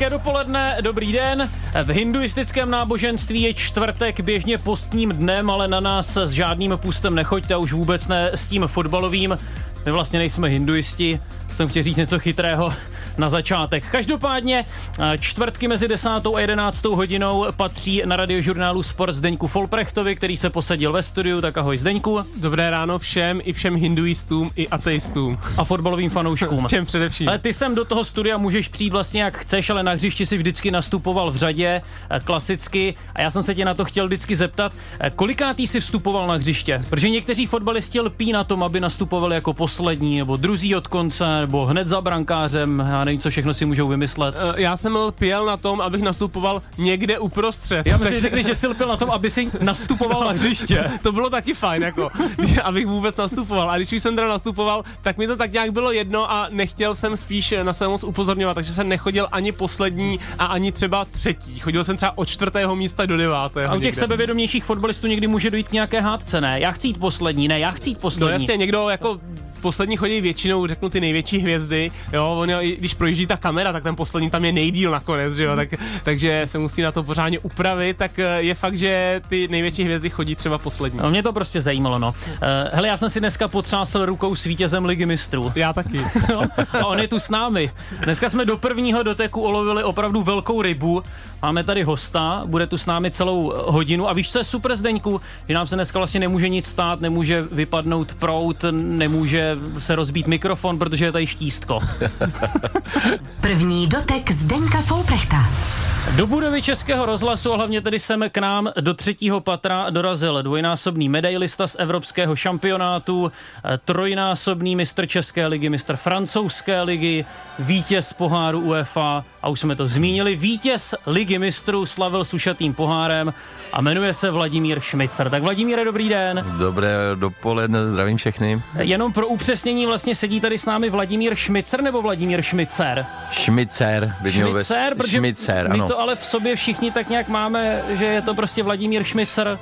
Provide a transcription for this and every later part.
Hezké dopoledne, dobrý den. V hinduistickém náboženství je čtvrtek běžně postním dnem, ale na nás s žádným půstem nechoďte už vůbec ne s tím fotbalovým. My vlastně nejsme hinduisti, jsem chtěl říct něco chytrého na začátek. Každopádně eh, čtvrtky mezi 10. a 11. hodinou patří na radiožurnálu Sport Zdeňku Folprechtovi, který se posadil ve studiu, tak ahoj Zdeňku. Dobré ráno všem, i všem hinduistům, i ateistům. A fotbalovým fanouškům. Těm především. Ale ty sem do toho studia můžeš přijít vlastně jak chceš, ale na hřišti si vždycky nastupoval v řadě, eh, klasicky. A já jsem se tě na to chtěl vždycky zeptat, eh, kolikátý jsi vstupoval na hřiště? Protože někteří fotbalisti lpí na tom, aby nastupovali jako poslední, nebo druzí od konce, nebo hned za brankářem, já nevím, co všechno si můžou vymyslet. Uh, já jsem lpěl na tom, abych nastupoval někde uprostřed. Já myslím, řekli, že jsi lpěl na tom, aby si nastupoval na hřiště. to bylo taky fajn, jako, abych vůbec nastupoval. A když už jsem teda nastupoval, tak mi to tak nějak bylo jedno a nechtěl jsem spíš na sebe moc upozorňovat, takže jsem nechodil ani poslední a ani třeba třetí. Chodil jsem třeba od čtvrtého místa do devátého. A u těch někde. sebevědomějších fotbalistů někdy může dojít k nějaké hádce, ne? Já chci jít poslední, ne, já chci jít poslední. No jasně, někdo jako poslední chodí většinou, řeknu ty největší hvězdy, jo, on, když projíždí ta kamera, tak ten poslední tam je nejdíl nakonec, že jo, tak, takže se musí na to pořádně upravit, tak eh, je fakt, že ty největší hvězdy chodí třeba poslední. No, mě to prostě zajímalo, no. Uh, hele, já jsem si dneska potřásl rukou s vítězem Ligy mistrů. Já taky. no, a on je tu s námi. Dneska jsme do prvního doteku olovili opravdu velkou rybu. Máme tady hosta, bude tu s námi celou hodinu a víš, co je super Zdeňku, že nám se dneska vlastně nemůže nic stát, nemůže vypadnout prout, nemůže se rozbít mikrofon, protože je tady štístko. První dotek Zdeňka Folprechta. Do budovy Českého rozhlasu a hlavně tedy sem k nám do třetího patra dorazil dvojnásobný medailista z evropského šampionátu, trojnásobný mistr České ligy, mistr francouzské ligy, vítěz poháru UEFA a už jsme to zmínili, vítěz ligy mistrů slavil s ušatým pohárem a jmenuje se Vladimír Šmicer. Tak Vladimíre, dobrý den. Dobré dopoledne, zdravím všechny. Jenom pro upřesnění vlastně sedí tady s námi Vladimír Šmicer nebo Vladimír Šmicer? Šmicer by měl Šmicer, protože Šmicer, ano. my to ale v sobě všichni tak nějak máme, že je to prostě Vladimír Šmicer.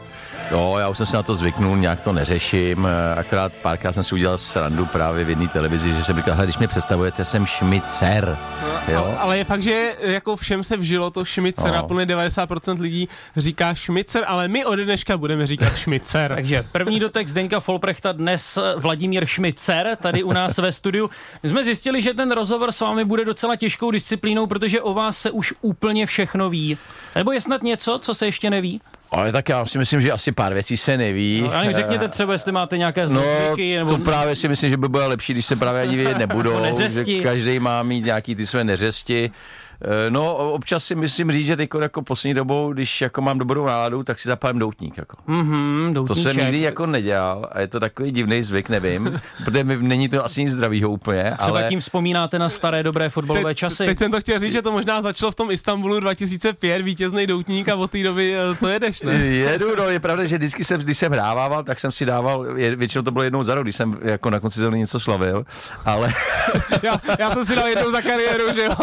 Jo, já už jsem se na to zvyknul, nějak to neřeším, akorát párkrát jsem si udělal srandu právě v jedné televizi, že jsem říkal, když mě představujete, jsem Šmicer. Jo? Ale je fakt, že jako všem se vžilo to Šmicer no. a plně 90% lidí říká Šmicer, ale my od dneška budeme říkat Šmicer. Takže první dotek Zdeňka Folprechta dnes Vladimír Šmicer tady u nás ve studiu. My jsme zjistili, že ten rozhovor s vámi bude docela těžkou disciplínou, protože o vás se už úplně všechno ví. Nebo je snad něco, co se ještě neví? Ale tak já si myslím, že asi pár věcí se neví. No, ale řekněte třeba, jestli máte nějaké zlozvyky. No, nebo... to právě si myslím, že by bylo lepší, když se právě ani vědět nebudou. že každý má mít nějaký ty své neřesti. Eh, no, občas si myslím říct, že teď jako poslední dobou, když jako mám dobrou náladu, tak si zapálím doutník. Jako. Mm-hmm, to jsem nikdy jako nedělal a je to takový divný zvyk, nevím, protože mi, není to asi nic zdravýho úplně. Třeba ale... tím vzpomínáte na staré dobré fotbalové časy. Teď jsem to chtěl říct, že to možná začalo v tom Istanbulu 2005, vítězný doutník a od té doby eh, to jedeš, ne? Jedu, no, je pravda, že vždycky jsem, když jsem hrával, tak jsem si dával, většinou to bylo jednou za rok, když jsem jako na konci sezóny něco slavil, ale... já, já, jsem si dal jednou za kariéru, že jo,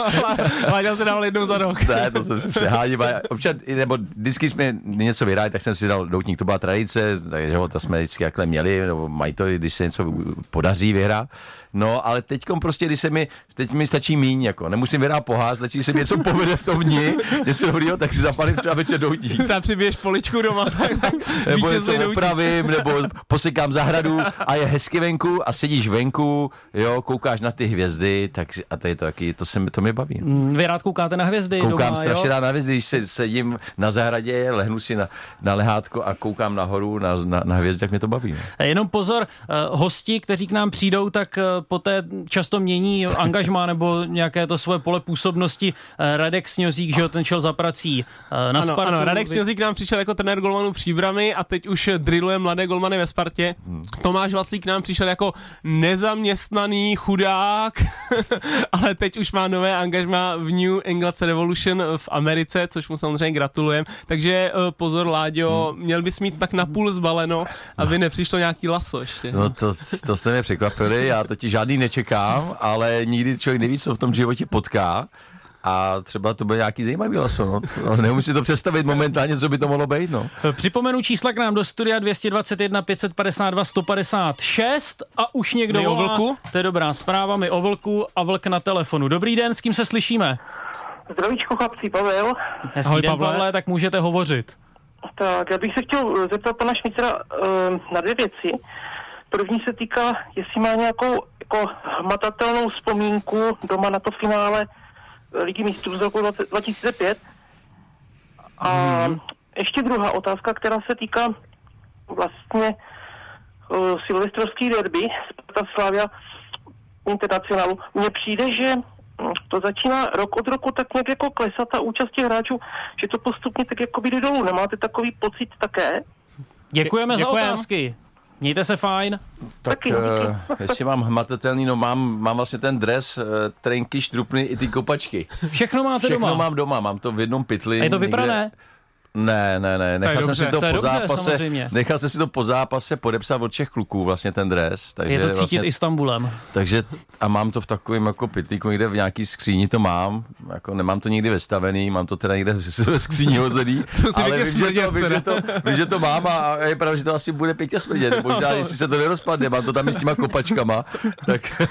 ale já jsem dal jednou za rok ne, to jsem si přeháním. Občas, nebo vždycky jsme něco vyhráli, tak jsem si dal doutník, to byla tradice, takže to jsme vždycky jakhle měli, nebo mají to, když se něco podaří vyhrát. No, ale teď prostě, když se mi, teď mi stačí míň, jako, nemusím vyhrát pohár, stačí, když se mi něco povede v tom dní, něco dobrýho, tak si zapalím třeba večer doutník. Třeba přiběž poličku doma, nebo něco upravím, nebo posekám zahradu a je hezky venku a sedíš venku, jo, koukáš na ty hvězdy, tak a to je to taky, to, se, to mě baví. Mm, vy rád koukáte na hvězdy Koukám doma, strašně rád na hvězdy, když se, sedím na zahradě, lehnu si na, na lehátko a koukám nahoru na, na, na hvězdy, tak mě to baví. No. Jenom pozor, uh, hosti, kteří k nám přijdou, tak uh, poté často mění angažma nebo nějaké to svoje pole působnosti. Radek Sňozík, že jo, ten šel za prací na ano, Spartu. Ano, Radek Sňozík nám přišel jako trenér golmanů příbramy a teď už drilluje mladé golmany ve Spartě. Hmm. Tomáš Vaclík nám přišel jako nezaměstnaný chudák, ale teď už má nové angažma v New England Revolution v Americe, což mu samozřejmě gratulujem. Takže uh, pozor, Láďo, hmm. měl bys mít tak napůl zbaleno, aby nepřišlo nějaký laso ještě. No to, to se mi překvapili, já totiž žádný nečekám, ale nikdy člověk neví, co v tom životě potká a třeba to bude nějaký zajímavý laso. No. no Nemůžu si to představit momentálně, co by to mohlo být. No. Připomenu čísla k nám do studia 221 552 156 a už někdo My volá. o vlku? To je dobrá zpráva, my o vlku a vlk na telefonu. Dobrý den, s kým se slyšíme? Zdravíčko chlapci, Pavel. Hezký Ahoj, den, Pavle. Pavle, tak můžete hovořit. Tak, já bych se chtěl zeptat pana Šmicera uh, na dvě věci. První se týká, jestli má nějakou jako hmatatelnou vzpomínku doma na to finále Ligy mistrů z roku 20, 2005. A Mhm. ještě druhá otázka, která se týká vlastně uh, silvestrovský derby Sparta Slavia Internacionálu. Mně přijde, že hm, to začíná rok od roku tak nějak jako klesat ta účast těch hráčů, že to postupně tak jako jde dolů. Nemáte takový pocit také? Děkujeme za Děkujem. otázky. Mějte se fajn. Tak Taky uh, jestli mám hmatatelný, no mám, mám vlastně ten dres, uh, trenky, štrupny i ty kopačky. Všechno máte Všechno doma. mám doma, mám to v jednom pytli. A je to někde- vyprané? Ne, ne, ne, nechal jsem si to, to po dobře, zápase, samozřejmě. nechal jsem si to po zápase podepsat od všech kluků vlastně ten dres. Takže Je to cítit vlastně, Istanbulem. takže a mám to v takovém jako pytlíku, někde v nějaký skříni to mám, jako nemám to nikdy vestavený, mám to teda někde ve skříni hozený, ale vím že, to, vím, že, to, vím, že to mám a, a je pravda, že to asi bude pěkně smrdět, možná jestli se to nerozpadne, mám to tam i s těma kopačkama, tak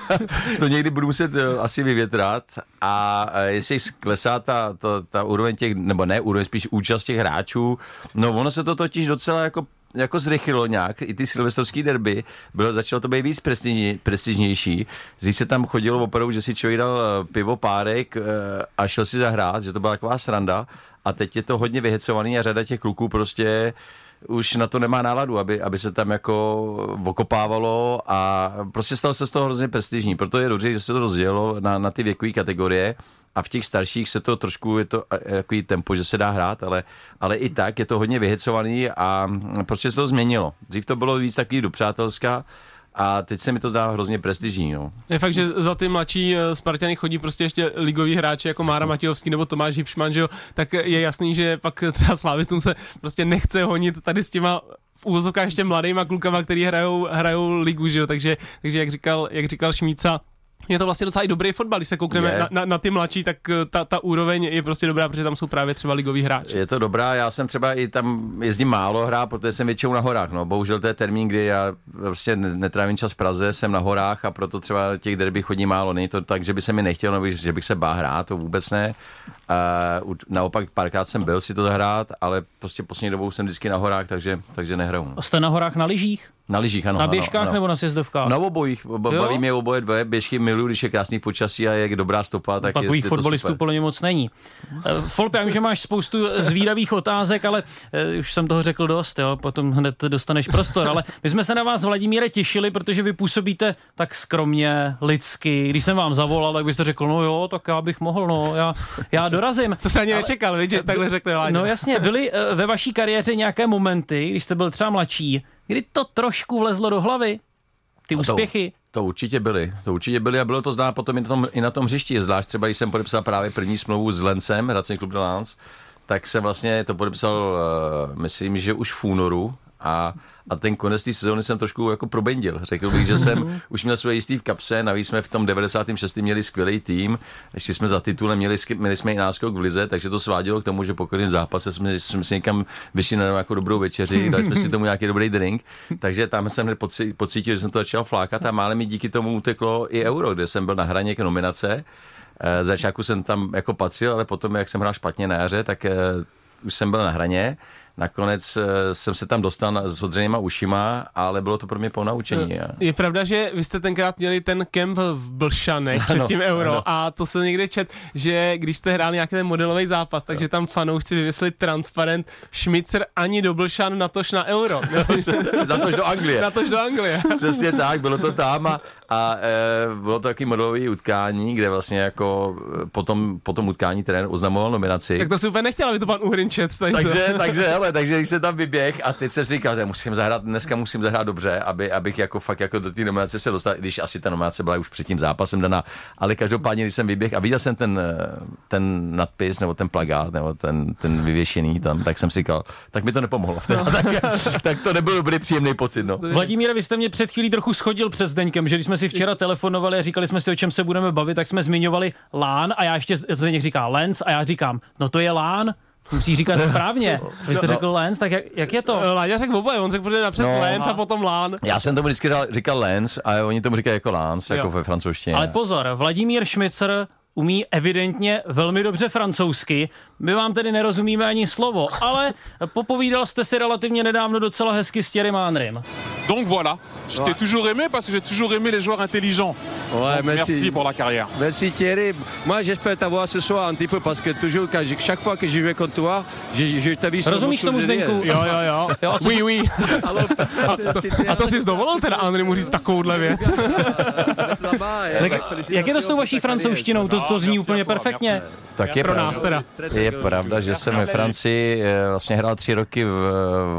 to někdy budu muset eh, asi vyvětrat a jestli klesá ta, ta, ta úroveň těch, nebo ne úroveň, spíš účast těch hráčů, no ono se to totiž docela jako jako zrychlilo nějak, i ty silvestrovský derby, bylo, začalo to být víc prestižně, prestižnější. Zde se tam chodilo opravdu, že si člověk dal eh, pivo, párek eh, a šel si zahrát, že to byla taková sranda. A teď je to hodně vyhecovaný a řada těch kluků prostě už na to nemá náladu, aby, aby se tam jako okopávalo a prostě stalo se z toho hrozně prestižní. Proto je dobře, že se to rozdělilo na, na ty věkové kategorie a v těch starších se to trošku, je to takový tempo, že se dá hrát, ale, ale i tak je to hodně vyhecovaný a prostě se to změnilo. Dřív to bylo víc takový do přátelska a teď se mi to zdá hrozně prestižní. No. Je fakt, že za ty mladší eh, Spartany chodí prostě ještě ligoví hráči jako Mára Matějovský nebo Tomáš Hipšman, že jo, tak je jasný, že pak třeba Slávistům se prostě nechce honit tady s těma v úvozovkách ještě mladýma klukama, který hrajou, hrajou ligu, že jo, takže, takže jak říkal, jak říkal Šmíca, je to vlastně docela i dobrý fotbal, když se koukneme Je. na, na, na, ty mladší, tak eh, ta, ta úroveň je prostě dobrá, protože tam jsou právě třeba ligoví hráči. Je to dobrá, já jsem třeba i tam jezdím málo hrát, protože jsem většinou na horách. No. Bohužel to je termín, kdy já prostě ne- netrávím čas v Praze, jsem na horách a proto třeba těch derby chodí málo. Není to tak, že by se mi nechtělo, nebo že bych se bál hrát, to vůbec ne. Uh, naopak párkrát jsem byl si to zahrát, ale prostě poslední dobou jsem vždycky na horách, takže, takže nehraju. No. Jste na horách na lyžích? Na lyžích, ano. Na ano, běžkách ano. nebo na sjezdovkách? Na obojích, baví mě oboje dvě, běžky miluju, když je krásný počasí a je dobrá stopa, tak je, Takových je to fotbalistů super. podle mě moc není. Eh, Folp, já vím, že máš spoustu zvídavých otázek, ale eh, už jsem toho řekl dost, jo, potom hned dostaneš prostor, ale my jsme se na vás, Vladimíre, těšili, protože vy působíte tak skromně, lidsky. Když jsem vám zavolal, tak vy jste řekl, no jo, tak já bych mohl, no, já, já dorazím. To se ani nečekal, víš, že takhle řekne Láďa. No jasně, byly eh, ve vaší kariéře nějaké momenty, když jste byl třeba mladší, kdy to trošku vlezlo do hlavy? Ty to- úspěchy? To určitě byly, to určitě byly a bylo to znát potom i na tom, i na tom hřišti, zvlášť třeba, když jsem podepsal právě první smlouvu s Lencem, Racing Club de Lens, tak jsem vlastně to podepsal, uh, myslím, že už v únoru a, a ten konec té sezóny jsem trošku jako probendil. Řekl bych, že jsem už měl svoje jistý v kapse, navíc jsme v tom 96. měli skvělý tým, ještě jsme za titulem měli, měli jsme i náskok v lize, takže to svádělo k tomu, že po každém zápase jsme, jsme si někam vyšli na jako dobrou večeři, dali jsme si tomu nějaký dobrý drink, takže tam jsem pocítil, že jsem to začal flákat a málem mi díky tomu uteklo i euro, kde jsem byl na hraně k nominace. Eh, Začátku jsem tam jako patřil, ale potom, jak jsem hrál špatně na jaře, tak eh, už jsem byl na hraně. Nakonec eh, jsem se tam dostal s odřenýma ušima, ale bylo to pro mě po naučení. A- Je pravda, že vy jste tenkrát měli ten kemp v Blšanech před tím euro ano. a to se někde čet, že když jste hráli nějaký ten modelový zápas, takže tam fanoušci vyvěsili transparent Šmicer ani do Blšan, natož na euro. Na tož do Anglie. natož do Anglie. Přesně tak, bylo to tam a, a e, bylo to taky modelový utkání, kde vlastně jako potom, po tom utkání trenér oznamoval nominaci. tak to si úplně nechtěl, aby to pan Uhrin čet. Tady to. takže, takže, hele, takže když jsem tam vyběh a teď jsem si říkal, že musím zahrát, dneska musím zahrát dobře, aby, abych jako fakt jako do té nominace se dostal, i když asi ta nominace byla už před tím zápasem daná, ale každopádně, když jsem vyběh a viděl jsem ten, eh, ten nadpis nebo ten plagát nebo ten, ten vyvěšený tam, tak jsem si říkal, tak mi to nepomohlo. No. tak, tak, to nebyl dobrý příjemný pocit. No. Vladimíre, vy jste mě před chvílí trochu schodil před Zdeňkem, že když jsme si včera telefonovali a říkali jsme si, o čem se budeme bavit, tak jsme zmiňovali Lán a já ještě Zdeněk říká Lens a já říkám, no to je Lán, musí říkat správně. Vy jste řekl Lens, tak jak, jak je to? Láďa řekl oboje, on řekl, napřed No. no, Lens a potom Lán. Já jsem tomu vždycky říkal, říkal Lens a oni tomu říkají jako Lance, jako ve francouzštině. Ale pozor, Vladimír Šmicer umí evidentně velmi dobře francouzsky. My vám tedy nerozumíme ani slovo, ale popovídal jste si relativně nedávno docela hezky s Thierry Manrym. Donc voilà, je t'ai toujours aimé parce que j'ai toujours aimé les joueurs intelligents. Ouais, Donc, merci. pour la carrière. Merci Thierry. Moi j'espère t'avoir ce soir un petit peu parce que toujours, quand je- chaque fois que je vais contre toi, je, je t'avais sur Rozumíš tomu. Zdenku? Jo, jo, jo. A Oui, oui. Alors, c'était A to jsi dovolil teda Andrej mu říct takovouhle věc? Tak, jak je to s tou vaší francouzštinou? To, to zní úplně perfektně. Tak je Pro nás teda. je pravda, že jsem ve Francii eh, vlastně hrál tři roky v,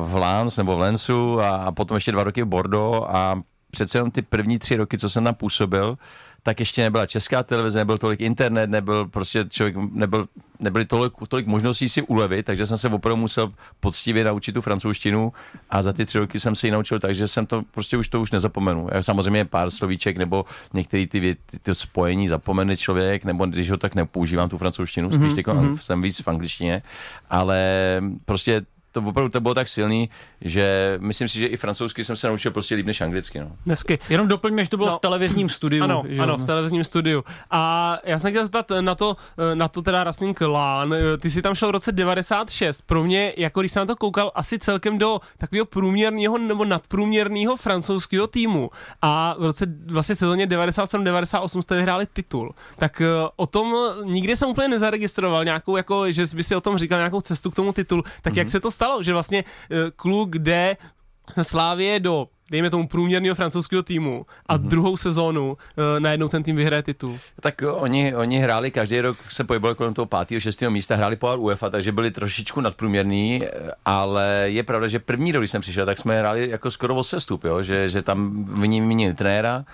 v Lens nebo v Lensu a, a potom ještě dva roky v Bordeaux a přece jenom ty první tři roky, co jsem tam působil, tak ještě nebyla česká televize, nebyl tolik internet, nebyl prostě člověk, nebyl, nebyly tolik, tolik možností si ulevit, takže jsem se opravdu musel poctivě naučit tu francouzštinu a za ty tři roky jsem se ji naučil, takže jsem to prostě už to už nezapomenu. Já samozřejmě pár slovíček nebo některé ty, věty, ty spojení zapomene člověk, nebo když ho tak nepoužívám tu francouzštinu, spíš mm-hmm. jsem víc v angličtině, ale prostě to opravdu to bylo tak silný, že myslím si, že i francouzsky jsem se naučil prostě líp než anglicky. No. Dnesky. Jenom doplňme, že to bylo No. v televizním studiu. Ano, že ano, v televizním studiu. A já jsem chtěl zeptat na to, na to teda Racing Lán. Ty jsi tam šel v roce 96. Pro mě, jako když jsem na to koukal, asi celkem do takového průměrného nebo nadprůměrného francouzského týmu. A v roce vlastně sezóně 97-98 jste vyhráli titul. Tak eh, o tom nikdy jsem úplně nezaregistroval nějakou, jako, že by si o tom říkal nějakou cestu k tomu titulu. Tak mm-hmm. jak se to stalo, že vlastně eh, kluk jde Slávě do dejme tomu průměrného francouzského týmu a mm-hmm. druhou sezónu uh, najednou ten tým vyhraje titul. Tak oni, oni hráli každý rok, se pohybovali kolem toho pátého, šestého místa, hráli pohár UEFA, takže byli trošičku nadprůměrný, ale je pravda, že první rok, když jsem přišel, tak jsme hráli jako skoro o sestup, jo? Že, že tam vyměnili trenéra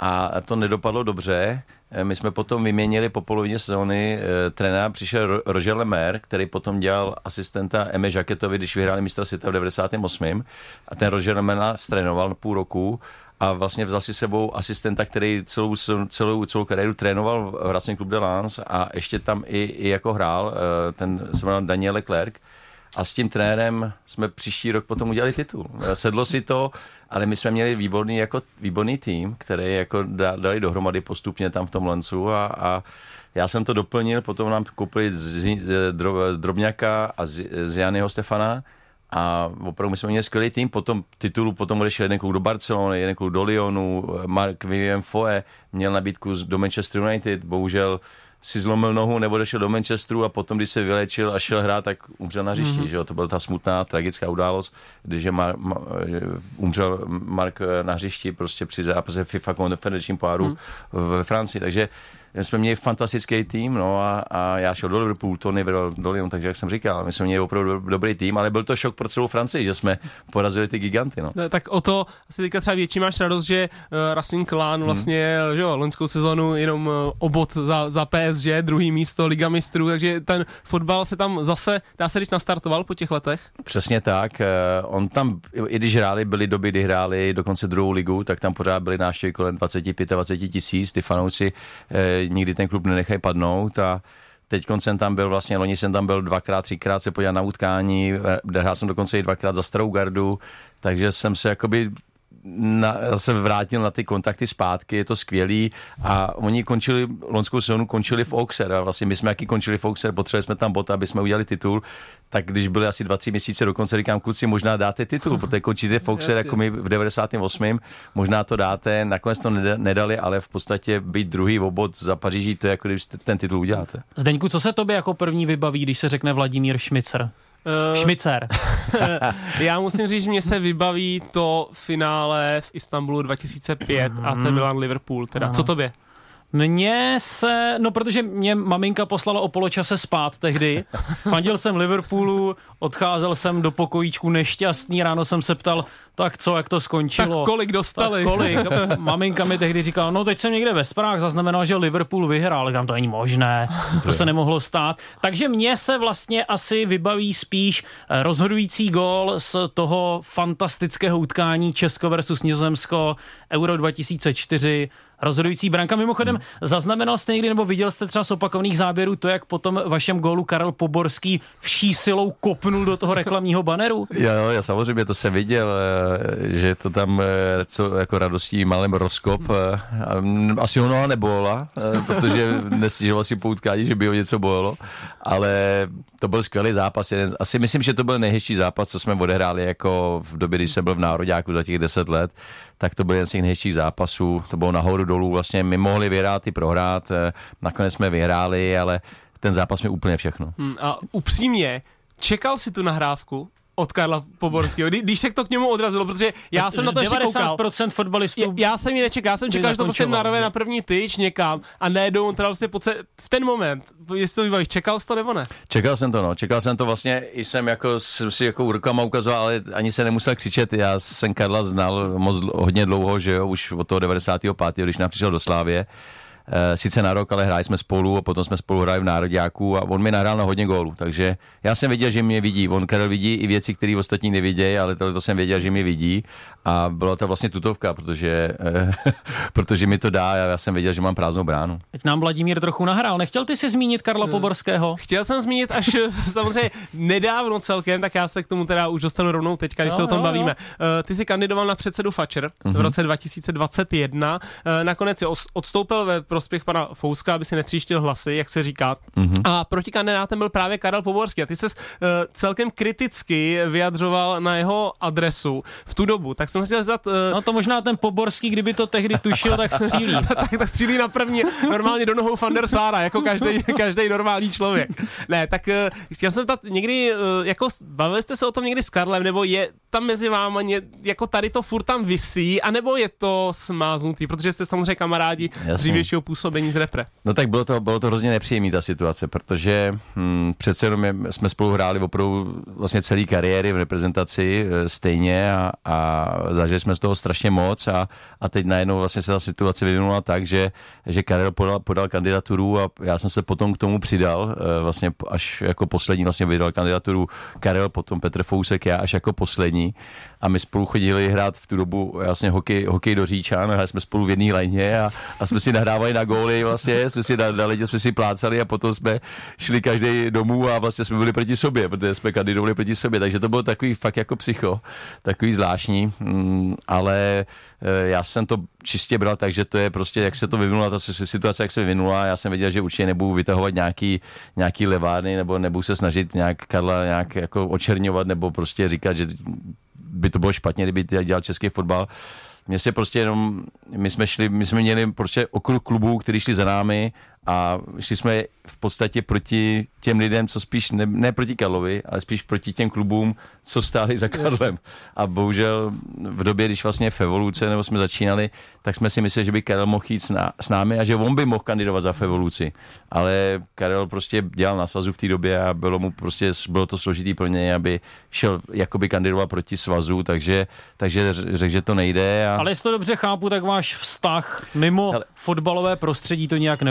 a to nedopadlo dobře. Eh, My jsme potom vyměnili po polovině sezóny e, trenéra, přišel Ro- Roger Lemaire, který potom dělal asistenta Eme Žaketovi, když vyhráli mistra světa v 98. A ten Roger Lemaire trénoval půl roku a vlastně vzal si sebou asistenta, který celou, celou, celou kariéru trénoval v Racing Club de Lens a ještě tam i, i jako hrál, eh, ten se jmenoval Daniel Leclerc. A s tím trenérem jsme příští rok potom udělali titul. Sedlo si to, ale my jsme měli výborný, jako, výborný tým, který jako da- dali dohromady postupně tam v tom Lencu a, a já jsem to doplnil, potom nám koupili z, z, dro, Drobňaka a z, z Janyho Stefana a opravdu my jsme měli skvělý tým, potom titulu, potom odešel jeden kluk do Barcelony, jeden kluk do Lyonu, Mark Vivian Foe měl nabídku do Manchester United, bohužel si zlomil nohu nebo došel do Manchesteru a potom, když se vylečil a šel hrát, tak umřel na hřišti. Mm-hmm. Že jo? To byla ta smutná, tragická událost, když Mar- ma- umřel Mark na hřišti prostě při zápase FIFA konferenčním poháru mm. ve Francii. Takže jsme měli fantastický tým, no a, a já šel do Liverpoolu, Tony byl do Lyon, takže jak jsem říkal, my jsme měli opravdu do- dobrý tým, ale byl to šok pro celou Francii, že jsme porazili ty giganty, no. No, Tak o to asi teďka třeba větší máš radost, že uh, Racing Lán vlastně, hmm. že jo, loňskou sezonu jenom uh, obot za, za PSG, druhý místo Liga mistrů, takže ten fotbal se tam zase, dá se říct, nastartoval po těch letech. Přesně tak. eh, On tam, i když hráli, byly doby, kdy hráli dokonce druhou ligu, tak tam pořád byly návštěvy kolem 25-20 tisíc. Ty fanouci eh, nikdy ten klub nenechají padnout a Teď jsem tam byl vlastně, loni jsem tam byl dvakrát, třikrát se podívat na utkání, eh, hrál jsem dokonce i dvakrát za starou gardu, takže jsem se jakoby na, zase vrátil na ty kontakty zpátky, je to skvělý a oni končili, lonskou sezónu končili v Auxerre a vlastně my jsme jaký končili v Auxerre, potřebovali jsme tam bota, aby jsme udělali titul, tak když byly asi 20 měsíce dokonce, říkám, kluci, možná dáte titul, protože končíte v Auxerre jako my v 98. Možná to dáte, nakonec to neda- nedali, ale v podstatě být druhý obod za Paříží, to je jako když ten titul uděláte. Zdeňku, co se tobě jako první vybaví, když se řekne Vladimír Šmicer? Uh, Šmicer. Já musím říct, že mě se vybaví to finále v Istanbulu 2005 AC Milan Liverpool. Teda, co tobě? Mně se, no protože mě maminka poslala o poločase spát tehdy. Fandil jsem Liverpoolu, odcházel jsem do pokojíčku nešťastný, ráno jsem se ptal, tak co, jak to skončilo. Tak kolik dostali? Tak kolik? Maminka mi tehdy říkala, no teď jsem někde ve zprávách zaznamenal, že Liverpool vyhrál, tam to není možné, to se nemohlo stát. Takže mně se vlastně asi vybaví spíš eh, rozhodující gól z toho fantastického utkání Česko versus Nizozemsko Euro 2004 rozhodující branka. Mimochodem, hmm. zaznamenal jste někdy nebo viděl jste třeba z opakovaných záběrů to, jak potom vašem gólu Karel Poborský vší silou kopnul do toho reklamního baneru? Jo, já samozřejmě to jsem viděl, eh, že to tam eh, co jako radostí malém rozkop. Hmm. Asi ho noha nebola, protože nestěžoval si poutkání, že by ho něco bolelo, ale to byl skvělý zápas. Jeden, asi myslím, že to byl nejhezčí zápas, co jsme odehráli jako v době, když jsem byl v Nároďáku za těch 10 let, tak to byl jeden z těch nejhezčích zápasů. To bylo nahoru dolů, vlastně my mohli vyhrát i prohrát, eh, nakonec jsme vyhráli, ale ten zápas mi úplně všechno. Hmm, a upřímně, čekal si tu nahrávku? Od Karla Poborského, Kdy, když se to k němu odrazilo, protože já jsem na to ještě koukal. 90% fotbalistů. Já, já jsem ji nečekal, já jsem čekal, že to prostě narve na první tyč někam a najednou on teda vlastně poce, v ten moment, jestli to vybavíš, čekal jsi to nebo ne? Čekal jsem to, no, čekal jsem to vlastně, i jsem jako jsem si jako rukama ukazoval, ale ani se nemusel křičet, já jsem Karla znal moc hodně dlouho, že jo, už od toho 95. když nám přišel do Slávě, sice na rok, ale hráli jsme spolu a potom jsme spolu hráli v Národňáku a on mi nahrál na hodně gólů, takže já jsem věděl, že mě vidí. On Karel vidí i věci, které ostatní nevidějí, ale tohle to jsem věděl, že mě vidí a byla to vlastně tutovka, protože, eh, protože mi to dá a já jsem věděl, že mám prázdnou bránu. Teď nám Vladimír trochu nahrál. Nechtěl ty si zmínit Karla eh, Poborského? Chtěl jsem zmínit až samozřejmě nedávno celkem, tak já se k tomu teda už dostanu rovnou teďka, když jo, se o tom jo, bavíme. Jo. Ty jsi kandidoval na předsedu Fatscher uh-huh. v mhm. roce 2021. Nakonec si odstoupil ve prospěch pana Fouska, aby si netříštil hlasy, jak se říká. Mm-hmm. A proti kandidátem byl právě Karel Poborský. A ty se uh, celkem kriticky vyjadřoval na jeho adresu v tu dobu. Tak jsem se chtěl zeptat... Uh, no to možná ten Poborský, kdyby to tehdy tušil, tak střílí. tak, tak střílí na první, normálně do nohou Van der Sára, jako každý, každý normální člověk. Ne, tak uh, chtěl jsem zeptat, někdy, uh, jako bavili jste se o tom někdy s Karlem, nebo je tam mezi váma, ně, jako tady to furt tam visí, anebo je to smáznutý, protože jste samozřejmě kamarádi dřívějšího působení z repre. No tak bylo to, bylo to hrozně nepříjemný ta situace, protože hm, přece jenom jsme spolu hráli opravdu vlastně celý kariéry v reprezentaci e, stejně a, a zažili jsme z toho strašně moc a, a teď najednou vlastně se ta situace vyvinula tak, že, že Karel podal, podal kandidaturu a já jsem se potom k tomu přidal, e, vlastně až jako poslední vlastně vydal kandidaturu Karel, potom Petr Fousek, já až jako poslední a my spolu chodili hrát v tu dobu vlastně hokej, hokej do Říčan, hráli jsme spolu v jedné léně a, a jsme si nahrávali na góly, vlastně jsme si dali, jsme si plácali a potom jsme šli každý domů a vlastně jsme byli proti sobě, protože jsme kandidovali proti sobě, takže to bylo takový fakt jako psycho, takový zvláštní, mm, ale eh, já jsem to čistě bral tak, že to je prostě, jak se to vyvinula, ta situace, jak se vyvinula, já jsem věděl, že určitě nebudu vytahovat nějaký, nějaký levárny, nebo nebudu se snažit nějak Karla nějak jako očerňovat, nebo prostě říkat, že by to bylo špatně, kdyby dělal český fotbal. Mně se prostě jenom, my jsme šli, my jsme měli prostě okruh klubů, který šli za námi a šli jsme v podstatě proti těm lidem, co spíš, ne, ne proti Karlovi, ale spíš proti těm klubům, co stáli za Karlem. A bohužel v době, když vlastně v evoluce nebo jsme začínali, tak jsme si mysleli, že by Karel mohl jít s, ná, s námi a že on by mohl kandidovat za evoluci. Ale Karel prostě dělal na svazu v té době a bylo mu prostě, bylo to složitý pro něj, aby šel jakoby kandidoval proti svazu, takže, takže řekl, že to nejde. A... Ale jestli to dobře chápu, tak váš vztah mimo Ale... fotbalové prostředí to nějak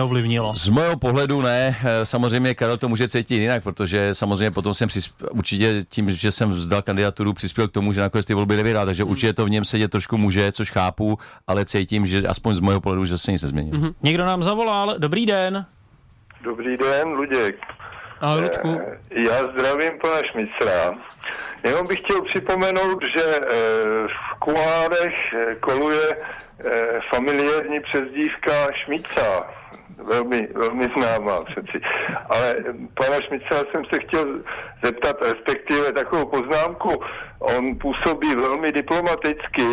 neovlivnilo. Z mého pohledu ne, samozřejmě Karel to může cítit jinak, protože samozřejmě potom jsem přispěl, určitě tím, že jsem vzdal kandidaturu, přispěl k tomu, že nakonec ty volby nevyhrál, takže hmm. určitě to v něm sedět trošku může, což chápu, ale cítím, že aspoň z mého pohledu, že se nic nezměnil. Mm-hmm. Někdo nám zavolal, dobrý den. Dobrý den, Luděk. Ahoj. Eh, já zdravím pana Šmicra. Jenom bych chtěl připomenout, že eh, v kuhárech eh, koluje familiární přezdívka Šmica velmi, velmi známá přeci. Ale pana Šmica jsem se chtěl zeptat, respektive takovou poznámku. On působí velmi diplomaticky.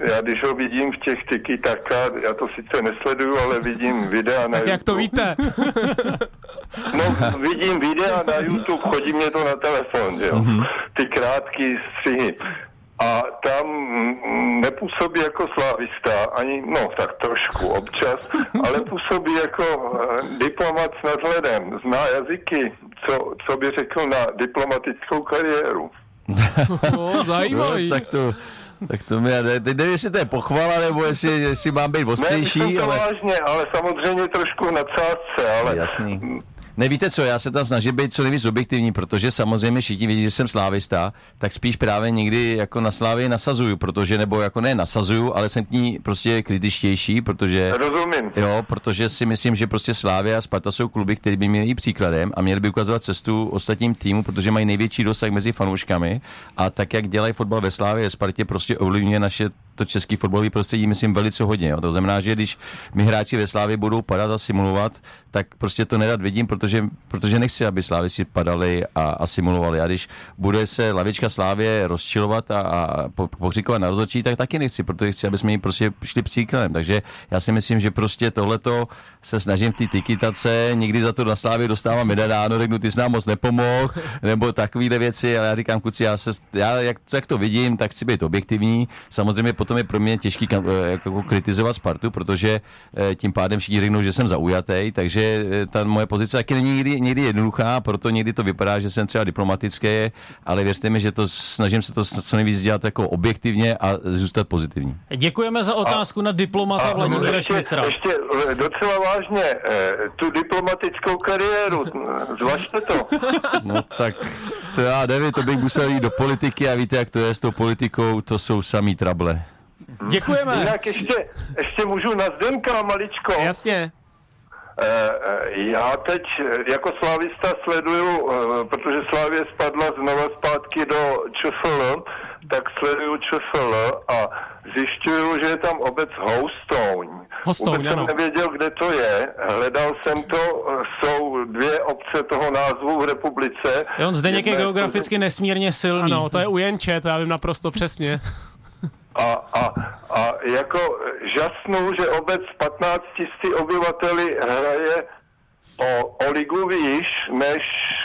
Já když ho vidím v těch tyky taka, já to sice nesleduju, ale vidím videa na tak YouTube. jak to víte? No, vidím videa na YouTube, chodí mě to na telefon, jo. Mhm. Ty krátké střihy a tam nepůsobí jako slavista, ani, no tak trošku občas, ale působí jako eh, diplomat s nadhledem, zná jazyky, co, co by řekl na diplomatickou kariéru. no, zajímavý. No, tak to, tak to mi, teď nevím, jestli to je pochvala, nebo jestli, jestli mám být ostřejší. Ne, ale... to vážně, ale samozřejmě trošku na cásce, ale... Jasný Nevíte co, já se tam snažím být co nejvíc objektivní, protože samozřejmě všichni vidí, že jsem slávista, tak spíš právě někdy jako na slávě nasazuju, protože, nebo jako ne nasazuju, ale jsem k ní prostě kritičtější, protože... Rozumím. Jo, protože si myslím, že prostě Slávia a Sparta jsou kluby, které by měly příkladem a měly by ukazovat cestu ostatním týmům, protože mají největší dosah mezi fanouškami a tak, jak dělají fotbal ve Slávě a Spartě, prostě ovlivňuje naše to český fotbalový prostředí, myslím, velice hodně. Jo. To znamená, že když mi hráči ve Slávě budou padat a simulovat, tak prostě to nedat vidím, protože, protože nechci, aby Slávy si padali a, a simulovali. A když bude se lavička Slávě rozčilovat a, a po- na rozhodčí, tak taky nechci, protože chci, aby jsme jim prostě šli příkladem. Takže já si myslím, že prostě tohleto se snažím v té tikitace, někdy za to na Slávě dostávám medadáno, řeknu, ty jsi nám moc nepomohl, nebo takovéhle věci, ale já říkám, kluci, já, se, já jak, jak, to vidím, tak chci být objektivní. Samozřejmě potom je pro mě těžký eh, jako kritizovat Spartu, protože eh, tím pádem všichni řeknou, že jsem zaujatý, takže eh, ta moje pozice taky není někdy, někdy jednoduchá, proto někdy to vypadá, že jsem třeba diplomatický, ale věřte mi, že to snažím se to co nejvíc dělat jako objektivně a zůstat pozitivní. Děkujeme za otázku na diplomata Vladimíra ještě, Šmicera. ještě docela vážně, tu diplomatickou kariéru, zvažte to. No tak, co já nevím, to bych musel jít do politiky a víte, jak to je s tou politikou, to jsou samý trable. Děkujeme. Jinak ještě, ještě můžu na Zdenka maličko. Jasně. Eh, eh, Já teď eh, jako slavista sleduju, eh, protože Slávě spadla znova zpátky do ČFL, tak sleduju ČFL a zjišťuju, že je tam obec Houstouň. Hostouň, Vůbec jsem ano. nevěděl, kde to je. Hledal jsem to, jsou dvě obce toho názvu v republice. On Zdeněk je Jedna geograficky nesmírně silný. Ano, to je u Jenče, to já vím naprosto přesně. A, a, a jako žasnou, že obec 15 000 obyvateli hraje o, o ligu výš, než,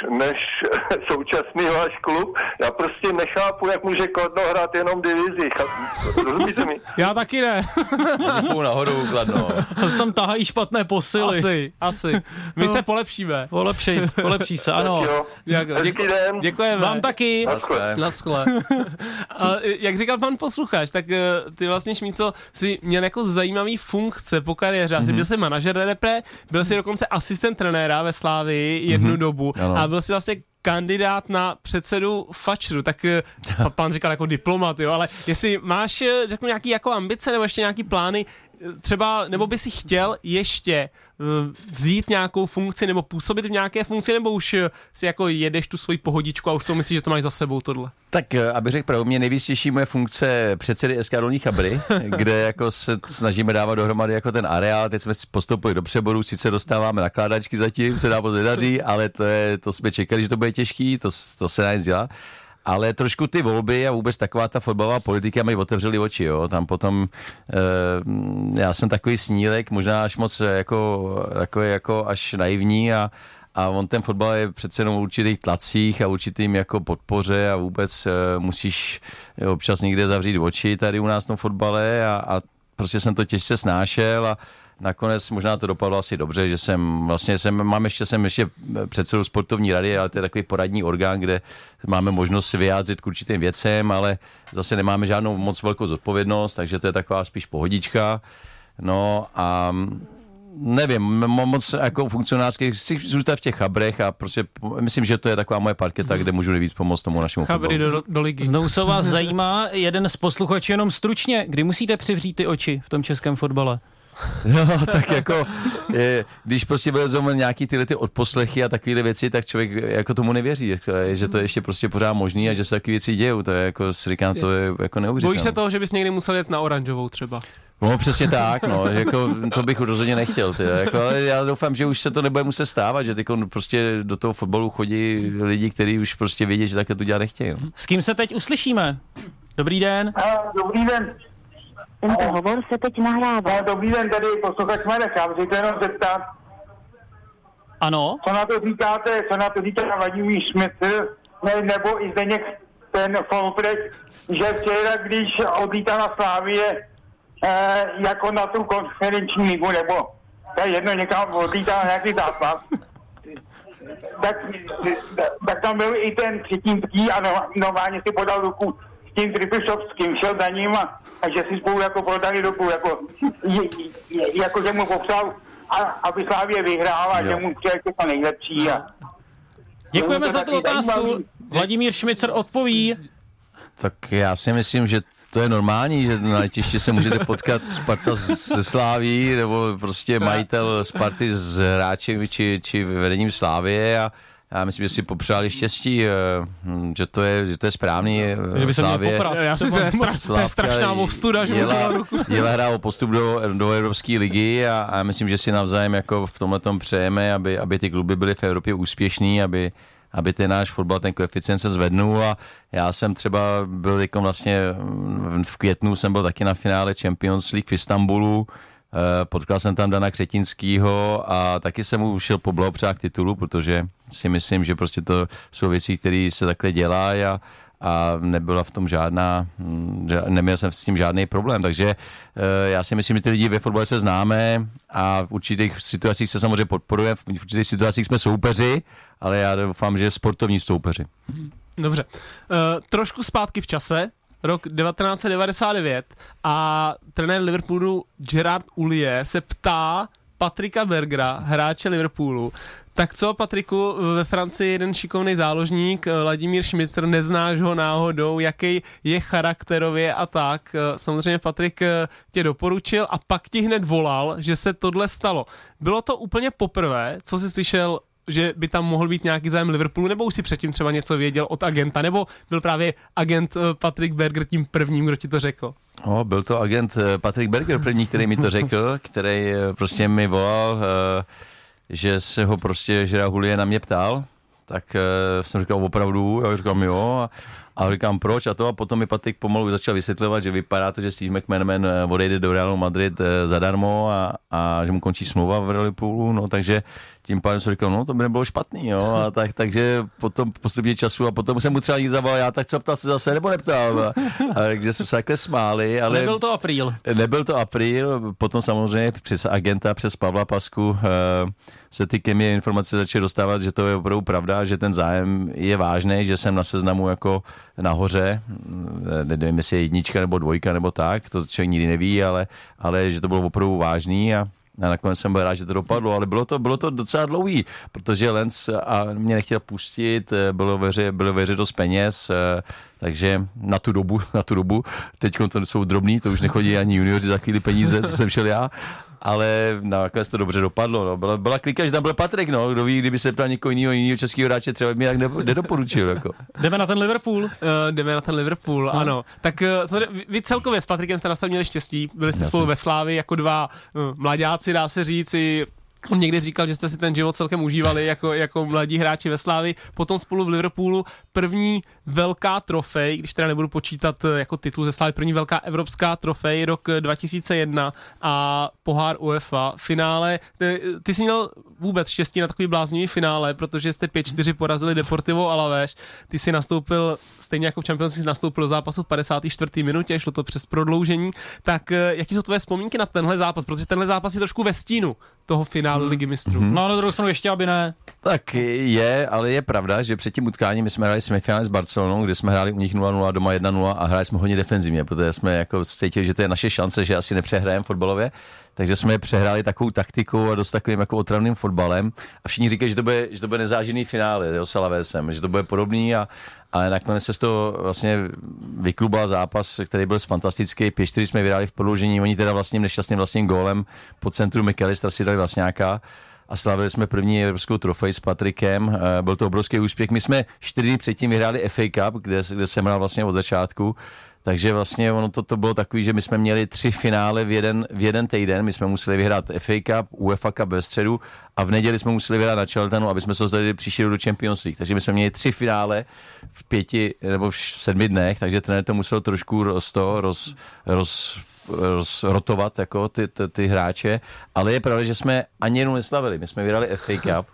než současný váš klub. Já prostě nechápu, jak může Kladno hrát jenom divizi. Rozumíte mi? Já taky ne. Půl nahoru, kladno. Zase tam tahají špatné posily. Asi, asi. My se polepšíme. Polepší, polepší se, ano. Děku- den. Děkujeme. Vám taky. Naschle. A jak říkal pan posluchač, tak e, ty vlastně Šmíco si měl jako zajímavý funkce po kariéře. Mhm. Asi byl jsi manažer repre, byl jsi dokonce asistent trenéra ve Slávii jednu dobu Ano. a byl jsi vlastně kandidát na předsedu Fačru, tak e, pa- pan říkal jako diplomat, jo, ale jestli máš, e, řeknu, nějaký jako ambice nebo ještě nějaký plány, e, třeba, nebo by si chtěl ještě vzít nějakou funkci nebo působit v nějaké funkci, nebo už si jako jedeš tu svoji pohodičku a už to myslíš, že to máš za sebou tohle? Tak, eh, aby řekl pravdu, mě nejvíc těší moje funkce předsedy SK Dolní Chabry, kde jako se snažíme dávat dohromady jako ten areál. Teď jsme si postoupili do přeboru, sice dostáváme nakládačky zatím, se nám moc nedaří, ale to, je, to jsme čekali, že to bude těžký, to, to se nás dělá. Ale trošku ty volby a vůbec taková ta fotbalová politika mi otevřely oči, jo. Tam potom, eh, já jsem takový snílek, možná až moc jako, jako, jako až naivní a, a on ten fotbal je přece jenom v určitých tlacích a určitým jako podpoře a vůbec uh, musíš občas někde zavřít oči tady u nás v tom fotbale a, a prostě jsem to těžce snášel a nakonec možná to dopadlo asi dobře, že jsem vlastně jsem, mám ještě, jsem ještě předsedou sportovní rady, ale to je takový poradní orgán, kde máme možnost si vyjádřit k určitým věcem, ale zase nemáme žádnou moc velkou zodpovědnost, takže to je taková spíš pohodička. No a nevím, mo- moc jako funkcionářský, chci zůstat v těch chabrech a prostě myslím, že to je taková moje parketa, kde můžu nejvíc pomoct tomu našemu Chabry fotbalu. do, do ligy. Znovu se vás zajímá jeden z posluchačů jenom stručně. Kdy musíte přivřít ty oči v tom českém fotbale? No, tak jako, je, když prostě vylezou nějaký tyhle ty odposlechy a takové věci, tak člověk jako tomu nevěří, že to je ještě prostě pořád možný a že se takové věci dějou, to je jako, si říkám, to je jako neuvěřitelné. Bojíš se toho, že bys někdy musel jet na oranžovou třeba? No přesně tak, no, jako, to bych rozhodně nechtěl, ty, jako, ale já doufám, že už se to nebude muset stávat, že tyko prostě do toho fotbalu chodí lidi, kteří už prostě vědí, že takhle to dělat nechtějí. no. S kým se teď uslyšíme? Dobrý den. Dobrý den. Tento hovor se teď nahrává. No, dobrý den, tady posluchač Marek. Já bych se to jenom zeptat, Ano? co na to říkáte, co na to říká Vladimír Šmicl, ne, nebo i Zdeněk ten Folprecht, že včera, když odlítal na Slávě eh, jako na tu konferenční ligu, nebo to je jedno, někam odlítal na nějaký zápas, tak, tak tam byl i ten třetínský a no- normálně si podal ruku tím Tripišovským, šel za ním a, a že si spolu jako prodali ruku, jako, je, je, jako že mu popsal a, aby Slávě vyhrála, Jo. že mu přejete to nejlepší. A, Děkujeme Je to za tu otázku. zajímavý. Vladimír Šmicer odpoví. Tak já si myslím, že to je normální, že na letišti se můžete potkat Sparta se Sláví, nebo prostě majitel Sparty s hráčem či, či vedením Slávie a já myslím, že si popřáli štěstí, eh, hm, že to je, že to je správný. eh, Že by se měl Slávě- poprat. Já si To to je, to je strašná ostuda, že mu jela, dala ruku. jela hra o postup do, do Evropské ligy a, a myslím, že si navzájem jako v tomhle přejeme, aby, aby ty kluby byly v Evropě úspěšný, aby, aby ten náš fotbal, ten koeficient se zvednul a já jsem třeba byl jako vlastně mm, v květnu jsem byl taky na finále Champions League v Istanbulu, Eh, Potkal jsem tam Dana Křetinskýho a taky jsem mu šel poblahopřát k titulu, protože si myslím, že prostě to jsou věci, které se takhle dělají a, a nebyla v tom žádná, ža- neměl jsem s tím žádný problém, takže eh, já si myslím, že ty lidi ve fotbale se známe a v určitých situacích se samozřejmě podporujeme, v určitých situacích jsme soupeři, ale já doufám, že sportovní soupeři. Dobře. Uh, trošku zpátky v čase, rok 1999 a trenér Liverpoolu Gerard Ulie se ptá Patrika Bergera, hráče Liverpoolu, tak co, Patriku, ve Francii jeden šikovný záložník, Vladimír Šmicr, neznáš ho náhodou, jaký je charakterově a tak. Samozřejmě Patrik eh, tě doporučil a pak ti hned volal, že se tohle stalo. Bylo to úplně poprvé, co jsi slyšel že by tam mohl být nějaký zájem Liverpoolu, nebo už si předtím třeba něco věděl od agenta, nebo byl právě agent eh, Patrick Berger tím prvním, kdo ti to řekl? O, byl to agent eh, Patrick Berger první, který mi to řekl, který eh, prostě mi volal, že se ho prostě Žera Hulie na mě ptal, tak jsem říkal opravdu, já říkám jo, a, a říkám proč a to a potom mi Patrik pomalu začal vysvětlovat, že vypadá to, že Steve McManaman eh, odejde do Realu Madrid eh, zadarmo a, a že mu končí smlouva v Liverpoolu, no takže tím pádem jsem říkal, no to by nebylo špatný, jo, a tak, takže potom postupně času a potom jsem mu třeba nic zavolal, já tak co ptal se zase nebo neptal, a, a takže jsme se takhle smáli, ale... Nebyl to apríl. Nebyl to apríl, potom samozřejmě přes agenta, přes Pavla Pasku eh, se ty ke mně informace začaly dostávat, že to je opravdu pravda, že ten zájem je vážný, že jsem na seznamu jako nahoře, eh, nevím, jestli je jednička nebo dvojka nebo tak, to člověk nikdy neví, ale, ale že to bylo opravdu vážný a a nakonec jsem byl rád, že to dopadlo, ale bylo to, bylo to docela dlouhý, protože Lenz a mě nechtěl pustit, eh, bylo ve hře, bylo ve hře dost peněz, eh, takže na tu dobu, na tu dobu, teď to jsou drobný, to už nechodí ani junioři za chvíli peníze, co jsem šel já, ale nakonec to dobře dopadlo. No. Byla, byla klika, že tam byl Patrik, no. Kdo ví, kdyby se ptal někoho jiného, jiného českého hráče, třeba by mě tak ne- nedoporučil. Jako. Jdeme na ten Liverpool. Uh, jdeme na ten Liverpool, no. ano. Tak uh, vy- celkově s Patrikem jste na sebe měli štěstí, byli jste Jasně. spolu ve Slávi jako dva uh, mladáci, dá se říct, i On někdy říkal, že jste si ten život celkem užívali jako, jako mladí hráči ve Slávi, potom spolu v Liverpoolu první velká trofej, když teda nebudu počítat eh, jako titul ze Slávy, první velká evropská trofej rok eh, 2001 a pohár UEFA, finále, ty, ty jsi měl vůbec štěstí na takový bláznivý finále, protože jste 5-4 porazili Deportivo Alavés, ty si nastoupil, stejně jako v Champions League, nastoupil do zápasu v 54. minutě, šlo to přes prodloužení, tak eh, jaký jsou tvoje vzpomínky na tenhle zápas, protože tenhle zápas je trošku ve stínu toho finále Ligy mistrů. No a na druhou stranu ještě, aby ne. Tak je, ale je pravda, že před tím utkáním my jsme hráli semifinále s Barcelonou, kde jsme hráli u nich 0-0, doma 1-0 a hráli jsme hodně defenzivně, protože jsme jako cítili, že to je naše šance, že asi nepřehrajeme fotbalově. Takže jsme přehráli takovou taktikou a dost takovým jako otravným fotbalem. A všichni říkají, že to bude, že to bude nezáživný finále jo, s Alavésem, že to bude podobný a, ale nakonec se z toho vlastně vyklubal zápas, který byl fantastický. 5 jsme vyhráli v prodloužení, oni teda vlastním nešťastným vlastním gólem po centru McAllister si dali vlastňáka a slavili jsme první evropskou trofej s Patrikem. Eh, Byl to obrovský úspěch. My jsme čtyři předtím vyhráli FA Cup, kde, kde jsem hrál vlastně od začátku. Takže vlastně ono to, to bylo takový, že my jsme měli tři finále v jeden, v jeden týden. My jsme museli vyhrát FA Cup, UEFA Cup ve středu a v neděli jsme museli vyhrát na Charltonu, aby jsme se dostali příští do Champions League. Takže my jsme měli tři finále v pěti nebo v sedmi dnech, takže trenér to musel trošku roz, to, roz, roz, rozrotovat jako ty, ty, ty, hráče, ale je pravda, že jsme ani jenom neslavili. My jsme vyhrali FA Cup,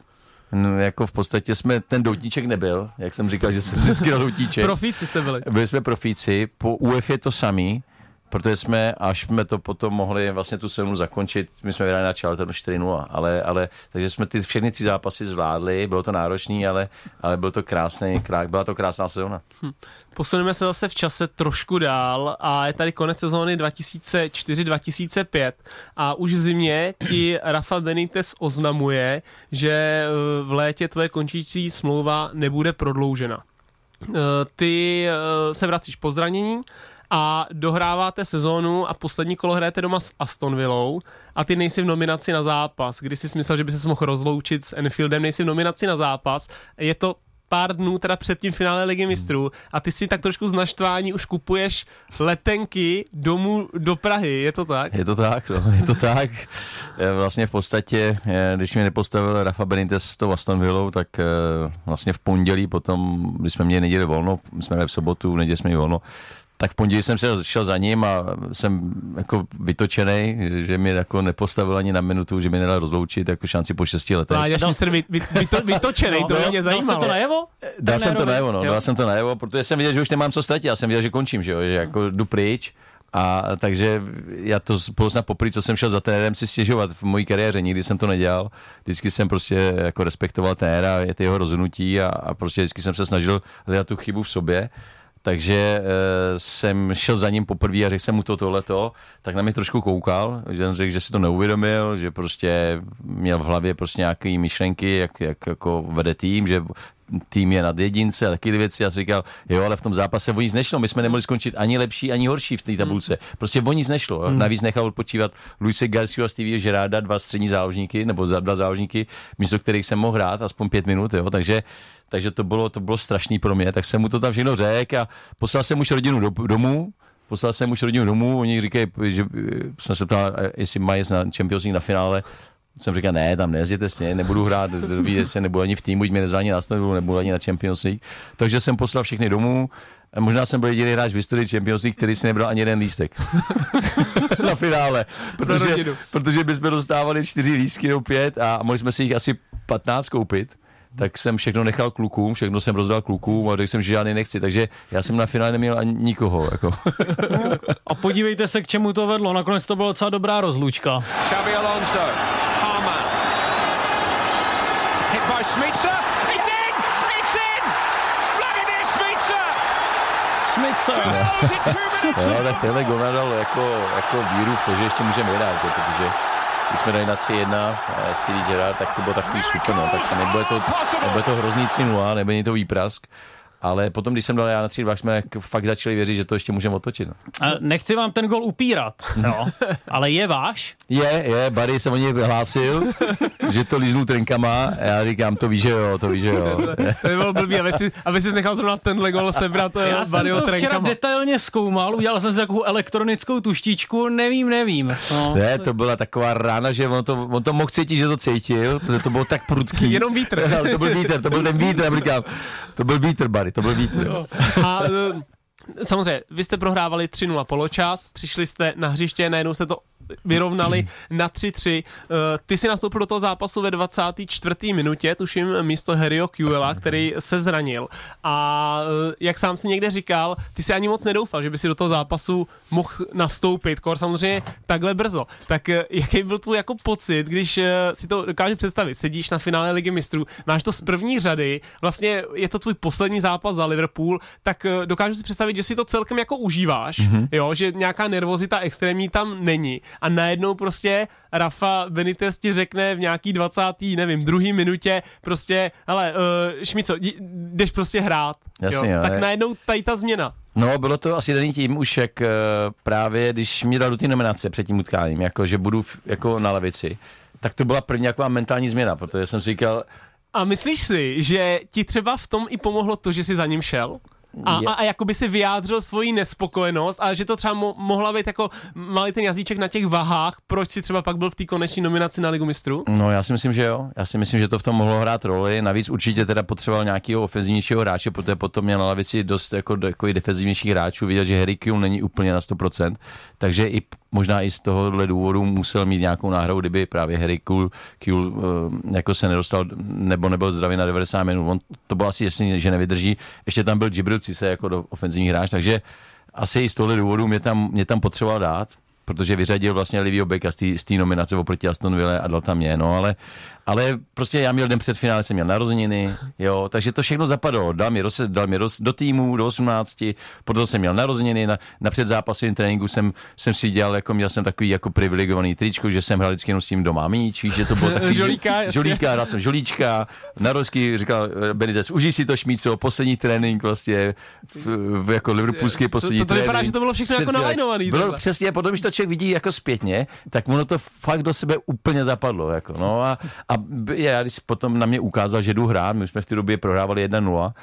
No, jako v podstatě jsme, ten doutníček nebyl, jak jsem říkal, že jsem vždycky na doutíček. Profíci jste byli. Byli jsme profíci, po UEF je to samý, protože jsme, až jsme to potom mohli vlastně tu sezonu zakončit, my jsme vyhráli na Charltonu 4-0, ale, ale, takže jsme ty všechny tři zápasy zvládli, bylo to náročný, ale, ale byl to krásný, krá, byla to krásná sezona. Hm. Posuneme se zase v čase trošku dál a je tady konec sezóny 2004-2005 a už v zimě ti Rafa Benitez oznamuje, že eh, v létě tvoje končící smlouva nebude prodloužena. Eh, ty eh, se vracíš po zranění a dohráváte sezónu a poslední kolo hrajete doma s Aston Villou a ty nejsi v nominaci na zápas. Když jsi myslel, že by se mohl rozloučit s Enfieldem, nejsi v nominaci na zápas. Je to pár dnů teda před tím finále Ligy mistrů a ty si tak trošku z naštvání už kupuješ letenky domů do Prahy, je to tak? Je to tak, no, je to tak. Vlastně v podstatě, když mě nepostavil Rafa Benitez s tou Aston Villou, tak vlastně v pondělí potom, když jsme měli neděli volno, jsme měli v sobotu, v neděli jsme měli volno, tak v pondělí jsem se šel za ním a jsem jako vytočený, že mi jako nepostavil ani na minutu, že mi nedal rozloučit jako šanci po šesti letech. No, já jsem vy, vy, vy, to, vytočený, to no, mě zajímalo. Dal to najevo? Dal jsem to najevo, no, dal jsem to najevo, protože jsem viděl, že už nemám co ztratit, já jsem viděl, že končím, že jo, že jako jdu pryč. A takže já to spolu snad poprvé, co jsem šel za trenérem si stěžovat v mojí kariéře, nikdy jsem to nedělal. Vždycky jsem prostě jako respektoval trenéra, je to jeho rozhodnutí a, a prostě vždycky jsem se snažil hledat tu chybu v sobě takže e, jsem šel za ním poprvé a řekl jsem mu to tohleto, tak na mě trošku koukal, že jsem řekl, že si to neuvědomil, že prostě měl v hlavě prostě nějaké myšlenky, jak, jak jako vede tým, že tým je nad jedince a taky věci. Já si říkal, jo, ale v tom zápase o nic nešlo. My jsme nemohli skončit ani lepší, ani horší v té tabulce. Prostě o nic nešlo. Jo. Navíc nechal odpočívat Luise Garcia a Stevie Gerarda, dva střední záložníky, nebo dva záložníky, místo kterých jsem mohl hrát aspoň pět minut. Jo. Takže takže to bylo, to bylo strašný pro mě, tak jsem mu to tam všechno řekl a poslal jsem už rodinu do, domů, poslal jsem už rodinu domů, oni říkají, že jsem se ptal, jestli mají na Champions League na finále, jsem říkal, ne, tam nezjete s nebudu hrát, se nebudu ani v týmu, buď mě nezraní na nebudu ani na Champions League. Takže jsem poslal všechny domů, Možná jsem byl jediný hráč v historii Champions League, který si nebral ani jeden lístek na finále, protože, protože bychom dostávali čtyři lístky nebo pět a mohli jsme si jich asi 15 koupit tak jsem všechno nechal klukům, všechno jsem rozdal klukům a řekl jsem, že žádný nechci, takže já jsem na finále neměl ani nikoho. Jako. a podívejte se, k čemu to vedlo. Nakonec to byla docela dobrá rozlučka. Xabi Alonso, by Smitsa. It's in! It's in! Vladimir Smitsa! Smitsa! No, no tak tenhle gol nadal jako, jako víru v to, že ještě můžeme hrát, protože když jsme dali na 3-1 eh, Stevie Gerrard, tak to bylo takový super, no. tak se nebude to, nebude to hrozný 3-0, nebude to výprask ale potom, když jsem dal já na 3 jsme fakt začali věřit, že to ještě můžeme otočit. No. Nechci vám ten gol upírat, no, ale je váš? Je, je, Barry se o něj hlásil, že to líznul trenkama a já říkám, to ví, že jo, to ví, že jo. to by bylo blbý, aby si, aby si nechal zrovna tenhle gol sebrat eh, Já jsem to včera detailně zkoumal, udělal jsem si takovou elektronickou tuštičku, nevím, nevím. No. Ne, to byla taková rána, že on to, on to mohl cítit, že to cítil, protože to bylo tak prudký. Jenom vítr. to byl vítr, to byl ten vítr, říkám, to byl vítr, Barry to byl vítr. A eh, samozřejmě, vy jste prohrávali 3-0 poločas, přišli jste na hřiště, najednou se to vyrovnali na 3-3. Eh, ty si nastoupil do toho zápasu ve 24. minutě, tuším místo Harryho Kuela, který se zranil. A eh, jak sám si někde říkal, ty si ani moc nedoufal, že by si do toho zápasu mohl nastoupit, kor samozřejmě takhle brzo. Tak eh, jaký byl tvůj jako pocit, když si to dokážeš představit, sedíš na finále Ligy mistrů, máš to z první řady, vlastně je to tvůj poslední zápas za Liverpool, tak dokážu si představit, že si to celkem jako užíváš, mm-hmm. jo, že nějaká nervozita extrémní tam není a najednou prostě Rafa Benitez ti řekne v nějaký 20. nevím, druhý minutě prostě, hele, uh, Šmico, jdeš prostě hrát. Jasně, jo? Tak najednou tady ta změna. No, bylo to asi daný tím už, jak uh, právě, když mě dal do té nominace před tím utkáním, jako že budu v, jako na levici, tak to byla první nějaká mentální změna, protože jsem si říkal... A myslíš si, že ti třeba v tom i pomohlo to, že jsi za ním šel? A, a, a jako by si vyjádřil svoji nespokojenost a že to třeba mo- mohla být jako malý ten jazyček na těch vahách, proč si třeba pak byl v té koneční nominaci na Ligu mistrů? No já si myslím, že jo. Já si myslím, že to v tom mohlo hrát roli. Navíc určitě teda potřeboval nějakého ofenzivnějšího hráče, protože potom měl na lavici dost jako, jako defenzivnějších hráčů. Viděl, že Harry Kuehl není úplně na 100%, takže i možná i z tohohle důvodu musel mít nějakou náhradu, kdyby právě Harry Kuehl, Kuehl uh, jako se nedostal nebo nebyl zdravý na 90 minut. On to bylo asi jasný, že nevydrží. Ještě tam byl Gibril se jako do ofenzivní hráč, takže asi i z tohle důvodu mě tam, mě tam potřeboval dát, protože vyřadil vlastně Livio Beka z té nominace oproti Aston Ville a dal tam mě, no ale, ale prostě já měl den před finále, jsem měl narozeniny, jo, takže to všechno zapadlo, dal mi, roz, dal mi roz, do týmu, do 18, potom jsem měl narozeniny, na, na předzápasovém tréninku jsem, jsem si dělal, jako měl jsem takový jako privilegovaný tričko, že jsem hrál vždycky jenom s tím doma míč, víš, že to bylo takový, Žolíka, jasně. žolíka, hrál jsem žolíčka, na rozky říkal eh, Benitez, užij si to šmíco, poslední trénink vlastně, v, v, jako liverpoolský poslední to, to vypadá, trénink. že to bylo všechno Před jako nalajnovaný, Bylo přesně, potom, když to člověk vidí jako zpětně, tak ono to fakt do sebe úplně zapadlo. Jako, no a, a já, když potom na mě ukázal, že jdu hrát, my jsme v té době prohrávali 1-0,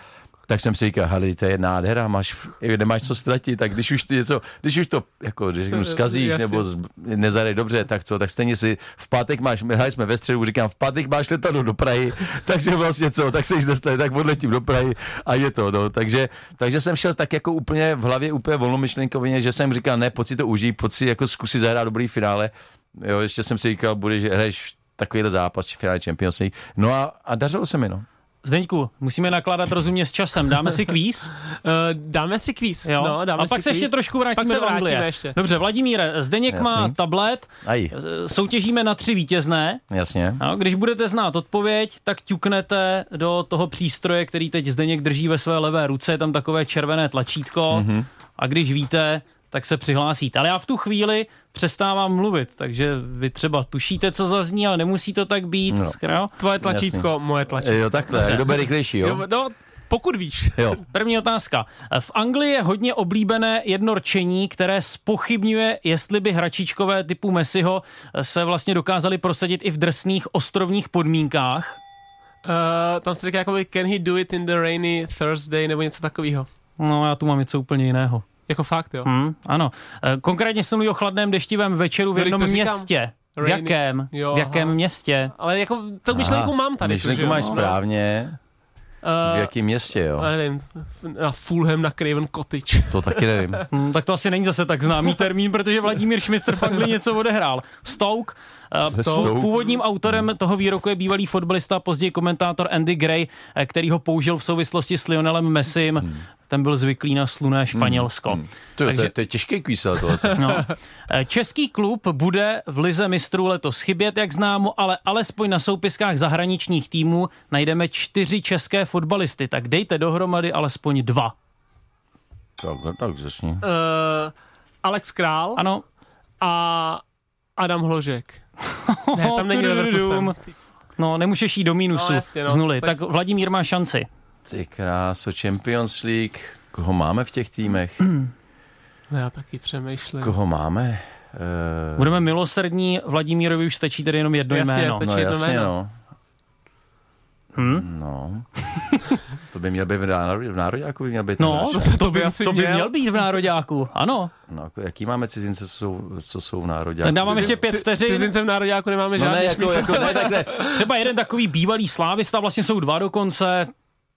tak jsem si říkal, hele, to je nádhera, máš, nemáš co ztratit, tak když už ty něco, když už to, jako, když řeknu, zkazíš, Jasně. nebo z, nezadej dobře, tak co, tak stejně si v pátek máš, my hráli jsme ve středu, říkám, v pátek máš letadlo do Prahy, takže vlastně co, tak se jich zestane, tak odletím do Prahy a je to, no, takže, takže jsem šel tak jako úplně v hlavě úplně volnomyšlenkovně, že jsem říkal, ne, si to užij, si jako zkusit zahrát dobrý finále, jo, ještě jsem si říkal, budeš, hraješ takovýhle zápas, finále Champions League, no a, a dařilo se mi, no. Zdeňku, musíme nakládat rozumně s časem. Dáme si kvíz? Uh, dáme si kvíz. Jo? No, dáme a pak si se kvíz. ještě trošku vrátíme pak se do Anglie. ještě. Dobře, Vladimíre, Zdeněk má Jasný. tablet, Aj, soutěžíme na tři vítězné. jasně. No, když budete znát odpověď, tak ťuknete do toho přístroje, který teď Zdeněk drží ve své levé ruce, je tam takové červené tlačítko Mhm. a když víte, tak se přihlásíte. Ale já v tu chvíli přestávám mluvit, takže vy třeba tušíte, co zazní, ale nemusí to tak být. No. No. Tvoje tlačítko, moje tlačítko. Jo, takhle, kdo bude rychlejší, jo? Jo, no, pokud víš. Jo. První otázka. V Anglii je hodně oblíbené jedno rčení, které spochybňuje, jestli by hračičkové typu Messiho se vlastně dokázali prosadit i v drsných ostrovních podmínkách. Uh, tam se říká jakoby can he do it in the rainy Thursday nebo něco takového. No, já tu mám něco úplně jiného. Jako fakt, jo. Hmm, ano. Eh, Konkrétně se mluví o chladném deštivém večeru v No, jednom městě. V jakém? Jo, v jakém aha. městě? Ale jako tu myšlenku Aha, mám tady. Myšlenku máš No. správně. V Uh, jakém městě, jo? já nevím, na Fulham, na Craven Cottage. To taky nevím. Hmm, tak to asi není zase tak známý termín, protože Vladimír Šmicer v Anglii něco odehrál. Stoke. Eh, Stoke. Původním autorem toho výroku je bývalý fotbalista, později komentátor Andy Gray, eh, který ho použil v souvislosti s Lionelem Messim. Ten byl zvyklý na sluné Španělsko. Hmm. To, Takže... to, to je těžký kvíz, tohle. No. Eh, Český klub bude v Lize mistrů letos chybět, jak známo, ale alespoň na soupiskách zahraničních týmů najdeme čtyři české fotbalisty, tak dejte dohromady alespoň dva. tak, no, tak začni. Uh, Alex Král Ano, a Adam Hložek. Ne, tam není. Leverkusen. No, nemůžeš jít do mínusu No, jasně, no. z nuly. Tak- Tak Vladimír má šanci. Ty kráso, Champions League. Koho máme v těch týmech? No, já taky přemýšlím. Koho máme? Uh, Budeme milosrdní, Vladimírovi už stačí tedy jenom jedno Jasně, jméno. stačí no jedno jasně, jméno. no. Hm? No. to by měl být v, národě, v nároďáku by měl být. No, náš. to, to, by, asi to by měl. měl být v Nároďáku, ano. no jako, jaký máme cizince, co jsou, co jsou v nároďáku? Tak dávám ještě pět vteřin. Cizince v Nároďáku nemáme No žádný ne, jako, jako, ne, takhle. Třeba jeden takový bývalý slávista, vlastně jsou dva dokonce.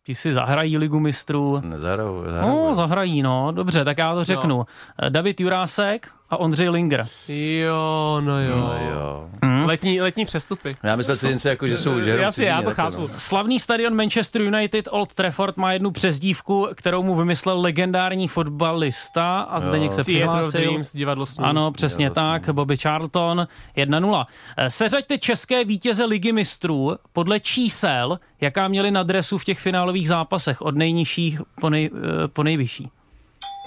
Ti si zahrají ligu mistrů. Nezahrajou, No, zahrají, no. Dobře, tak já to řeknu. Eh, David Jurásek a Ondřej Linger. Jo, no jo. No, jo. Letní, letní přestupy. Já myslel cizince, jako, že jsou že Jasně, já to chápu. No. Slavný stadion Manchester United Old Trafford má jednu přezdívku, kterou mu vymyslel legendární fotbalista a Zdeněk se Theatre of přihlásil. Dreams, divadlo snů. Ano, přesně Divadlo tak, Bobby Charlton, 1-0. Eh, Seřaďte české vítěze ligy mistrů podle čísel, jaká měli na dresu v těch finálových zápasech, od nejnižších po, nej, eh, po nejvyšší.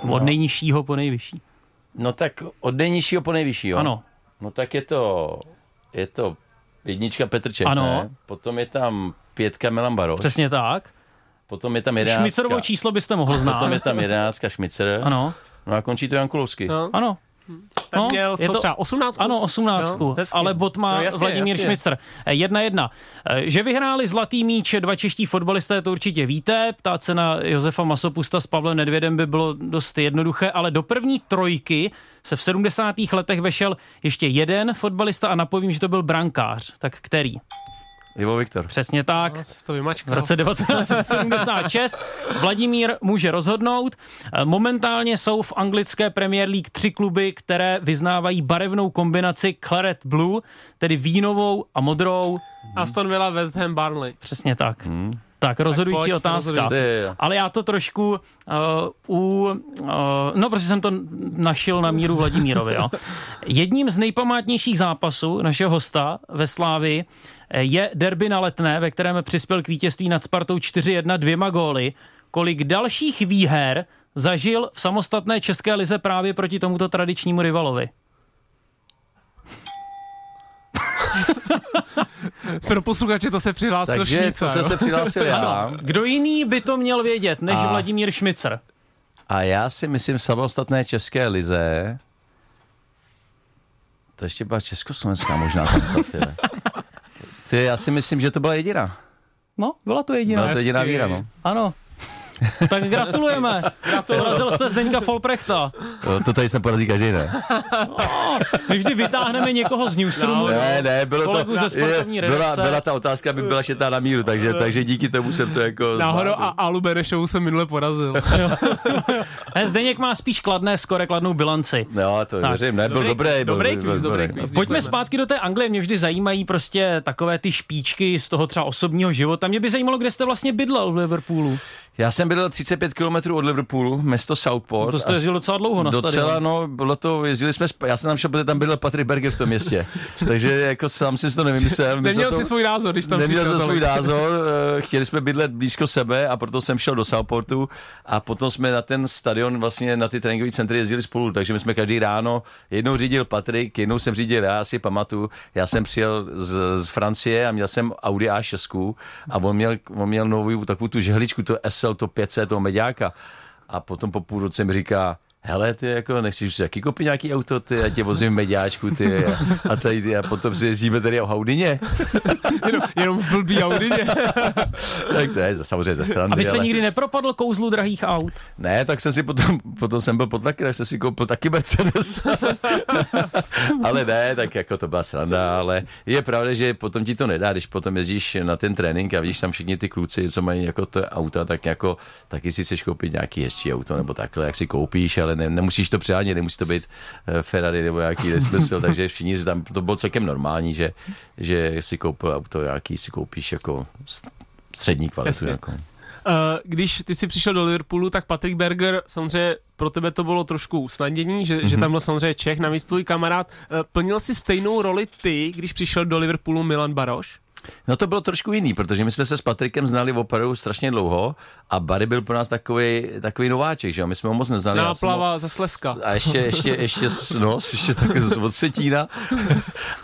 No. Od nejnižšího po nejvyšší. No tak od nejnižšího po nejvyššího. Ano. No tak je to, je to jednička Petr Čech, Ano. ne? Potom je tam pětka Milan Baroš. Přesně tak. Potom je tam jedenáctka. Šmicerovo číslo byste mohl znát. Potom je tam jedenáctka Šmicer. Ano, No a končí to Jan Kulovský. No. ano. Tak No, měl je co to- třeba 18? Ano, 18. No, ale bod má No, no, jasně, Vladimír jasně. Šmicer. Eh, Jedna jedna. Eh, Že vyhráli zlatý míč dva čeští fotbalisté, to určitě víte. Ptát se na Josefa Masopusta s Pavlem Nedvědem by bylo dost jednoduché, ale do první trojky se v 70. letech vešel ještě jeden fotbalista a napovím, že to byl brankář. Tak který? Ivo Viktor. Přesně tak. No. V roce 1976 Vladimír může rozhodnout. Momentálně jsou v anglické Premier League tři kluby, které vyznávají barevnou kombinaci Claret Blue, tedy vínovou a modrou. Aston Villa, West Ham, Barnley. Přesně tak. Hmm. Tak rozhodující pojď, otázka. rozhodující. Ale já to trošku uh, u... Uh, no, prostě jsem to našel na míru Vladimírovi. Jo. Jedním z nejpamátnějších zápasů našeho hosta ve Slávi je derby na Letné, ve kterém přispěl k vítězství nad Spartou 4-1 dvěma góly. Kolik dalších výher zažil v samostatné české lize právě proti tomuto tradičnímu rivalovi? Pro posluchače to se přihlásil Takže Šmíca, to jsem se přihlásil já. Kdo jiný by to měl vědět, než A- Vladimír Šmicer? A já si myslím v samostatné české lize, to ještě byla československá možná. ty, já si myslím, že to byla jediná. No, byla to jediná. Byla to jediná víra, no. Ano. Tak gratulujeme. Porazil jste Zdeňka Folprechta. To, to tady se porazí každý, ne? My vždy vytáhneme někoho z newsroomu. Ne, ne, bylo to, ze sportovní je, byla, byla ta otázka, aby byla šetá na míru, takže, takže díky tomu jsem to jako Náhodou a. Alu Benešovu jsem minule porazil. Ne, Zdeněk má spíš kladné skore, kladnou bilanci. No, to Tak. věřím, ne, byl Dobrý- dobrý, byl, dobrý byl, dobrý. Pojďme zpátky do té Anglie, mě vždy zajímají prostě takové ty špičky z toho třeba osobního života. Mě by zajímalo, kde jste vlastně bydlel v Liverpoolu. Já jsem bydlel 35 km od Liverpoolu, město Southport. No To jste jezdil docela dlouho na Docela, stadion. no, bylo to, jezdili jsme, já jsem tam šel, protože tam bydlel Patrick Berger v tom městě. Takže jako sám jsem si to nevymyslel. Neměl to, si svůj názor, když tam Neměl jsem svůj názor, eh, chtěli jsme bydlet blízko sebe a proto jsem šel do Southportu a potom jsme na ten stadion, vlastně na ty tréninkové centry jezdili spolu, takže my jsme každý ráno, jednou řídil Patrik, jednou jsem řídil já, si pamatuju, já jsem přijel z, z Francie a měl jsem Audi A6 a on měl, on měl novou takovou tu žehličku, to SL, to 500, toho meďáka a potom po půl roce mi říká, hele, ty jako nechceš si jaký koupit nějaký auto, ty, já tě vozím v meďáčku, ty, a, a, tady, a potom si jezdíme tady o Haudině. Jenom, jenom v blbý Audině. tak to je samozřejmě ze strany. A vy jste ale... nikdy nepropadl kouzlu drahých aut? Ne, tak jsem si potom, potom jsem byl pod taky, tak jsem si koupil taky Mercedes. ale ne, tak jako to byla sranda, ale je pravda, že potom ti to nedá, když potom jezdíš na ten trénink a vidíš tam všichni ty kluci, co mají jako to auta, tak jako taky si chceš koupit nějaký hezčí auto nebo takhle, jak si koupíš, ale ne, nemusíš to přehánět, nemusí to být eh, Ferrari nebo nějaký nesmysl, takže všichni si tam, to bylo celkem normální, že, že si koupil auto, nějaký si koupíš jako střední kvalitu. Jako. Eh, když ty jsi přišel do Liverpoolu, tak Patrick Berger, samozřejmě pro tebe to bylo trošku usnadnění, že, mm-hmm. že tam byl samozřejmě Čech, navíc tvůj kamarád. Eh, Plnil si stejnou roli ty, když přišel do Liverpoolu Milan Baroš? No to bylo trošku jiný, protože my jsme se s Patrikem znali opravdu strašně dlouho a Barry byl pro nás takový, takový nováček, že jo? My jsme ho moc neznali. jsem ho- Náplava ze Slezska. a ještě, ještě, ještě, s- no, ještě tak z od Setína.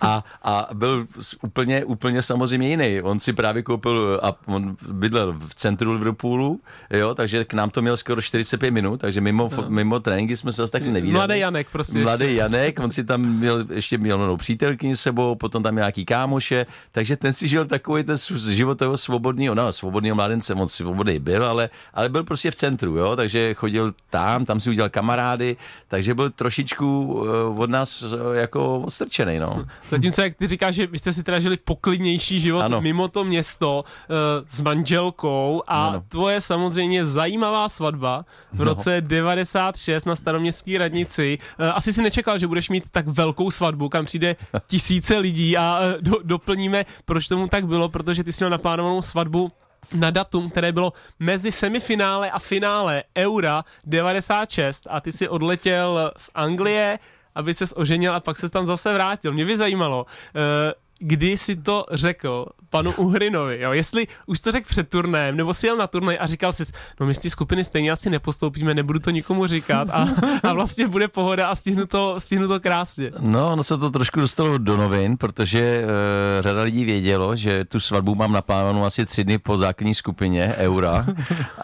A, a byl úplně, úplně samozřejmě jiný. On si právě koupil, a on bydlel v centru Liverpoolu, jo, takže k nám to měl skoro 45 minut, takže mimo, no. mimo tréninky jsme se zase taky nevídali. Mladý Janek prostě. Mladý Janek, on si tam měl, ještě měl mladou přítelkyni s sebou, potom tam nějaký kámoše, takže ten si žil takový ten život toho svobodného, no svobodného mladence, on svobodný byl, ale, ale byl prostě v centru, jo, takže chodil tam, tam si udělal kamarády, takže byl trošičku eh, od nás eh, jako odstrčený, no. Zatímco, jak ty říkáš, že vy jste si teda žili poklidnější život Ano. mimo to město uh, s manželkou a Ano. tvoje samozřejmě zajímavá svatba v No. roce 96 na staroměstské radnici. Uh, asi si nečekal, že budeš mít tak velkou svatbu, kam přijde tisíce lidí a uh, do, doplníme, proč tomu tak bylo, protože ty jsi měl naplánovanou svatbu na datum, které bylo mezi semifinále a finále Eura 96 a ty si odletěl z Anglie, aby ses oženil a pak se tam zase vrátil. Mě by zajímalo, eh, kdy si to řekl panu Uhrinovi, jo? jestli už to řekl před turnajem, nebo si jel na turnaj a říkal si, no my z té skupiny stejně asi nepostoupíme, nebudu to nikomu říkat a, a vlastně bude pohoda a stihnu to, stihnu to krásně. No, ono se to trošku dostalo do novin, protože uh, řada lidí vědělo, že tu svatbu mám naplánovanou asi tři dny po základní skupině Eura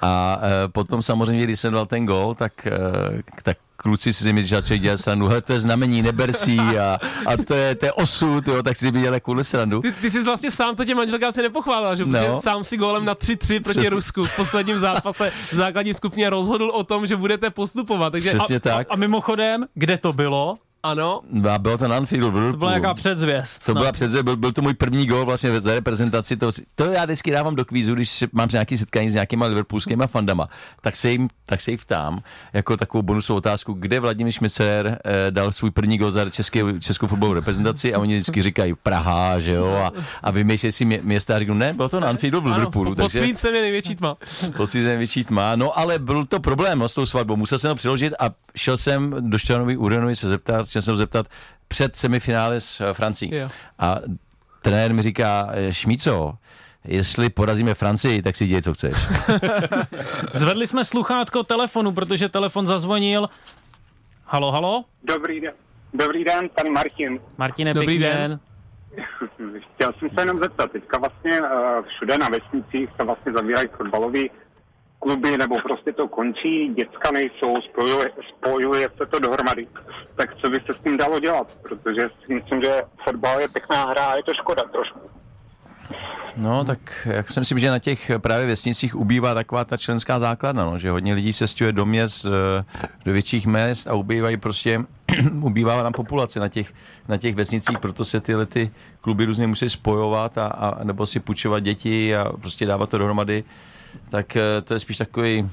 a uh, potom samozřejmě, když jsem dal ten gol, tak, uh, tak kluci si mi začali dělat srandu, hele, to je znamení, neber si a, a to, je, to je osud, jo, tak si mi dělali kvůli srandu. Ty, ty jsi vlastně sám to tě manželka asi nepochválila, že? Protože No. sám si gólem na 3-3 proti Přesně. Rusku v posledním zápase v základní skupině rozhodl o tom, že budete postupovat. Takže Přesně tak. A mimochodem, kde to bylo? Ano. A bylo to na Anfieldu v To byla jaká předzvěst. To byla přece, byl, byl to můj první gol vlastně ve reprezentaci. To, to já vždycky dávám do kvízu, když se- mám nějaký setkání s nějakýma liverpoolskýma fandama, tak se jim, tak se jich ptám jako takovou bonusovou otázku, kde Vladimír Šmicer eh, dal svůj první gol za český, českou fotbalovou reprezentaci a oni vždycky říkají Praha, že jo, a, a vymýšlejí si mě, města a řeknu, ne, bylo to na Anfieldu v Liverpoolu. Ano, pod svícem je největší tma. To si největší tma. No ale byl to problém no, s tou svatbou. Musel jsem to přiložit a šel jsem do Šťanovi Uranovi se zeptat, chtěl jsem se zeptat před semifinále s eh, Francií. Jo. A trenér mi říká, eh, Šmíco, jestli porazíme Francii, tak si děj, co chceš. Zvedli jsme sluchátko telefonu, protože telefon zazvonil. Halo, halo? Dobrý den. Dobrý den, tady Martin. Martine, Dobrý pěkný den. den. Chtěl jsem se jenom zeptat, teďka vlastně eh, všude na vesnicích se vlastně zavírají fotbalové kluby, nebo prostě to končí, děcka nejsou, spojuje, spojuje se to dohromady. Tak co by se s tím dalo dělat? Protože si myslím, že fotbal je pěkná hra a je to škoda trošku. No, tak jak si myslím, že na těch právě vesnicích ubývá taková ta členská základna, no, že hodně lidí se stěhuje do měst, eh, do větších měst a ubývají prostě, ubývá nám populace na těch, na těch vesnicích, proto se tyhle ty kluby různě musí spojovat a, a nebo si půjčovat děti a prostě dávat to dohromady, tak eh, to je spíš takový,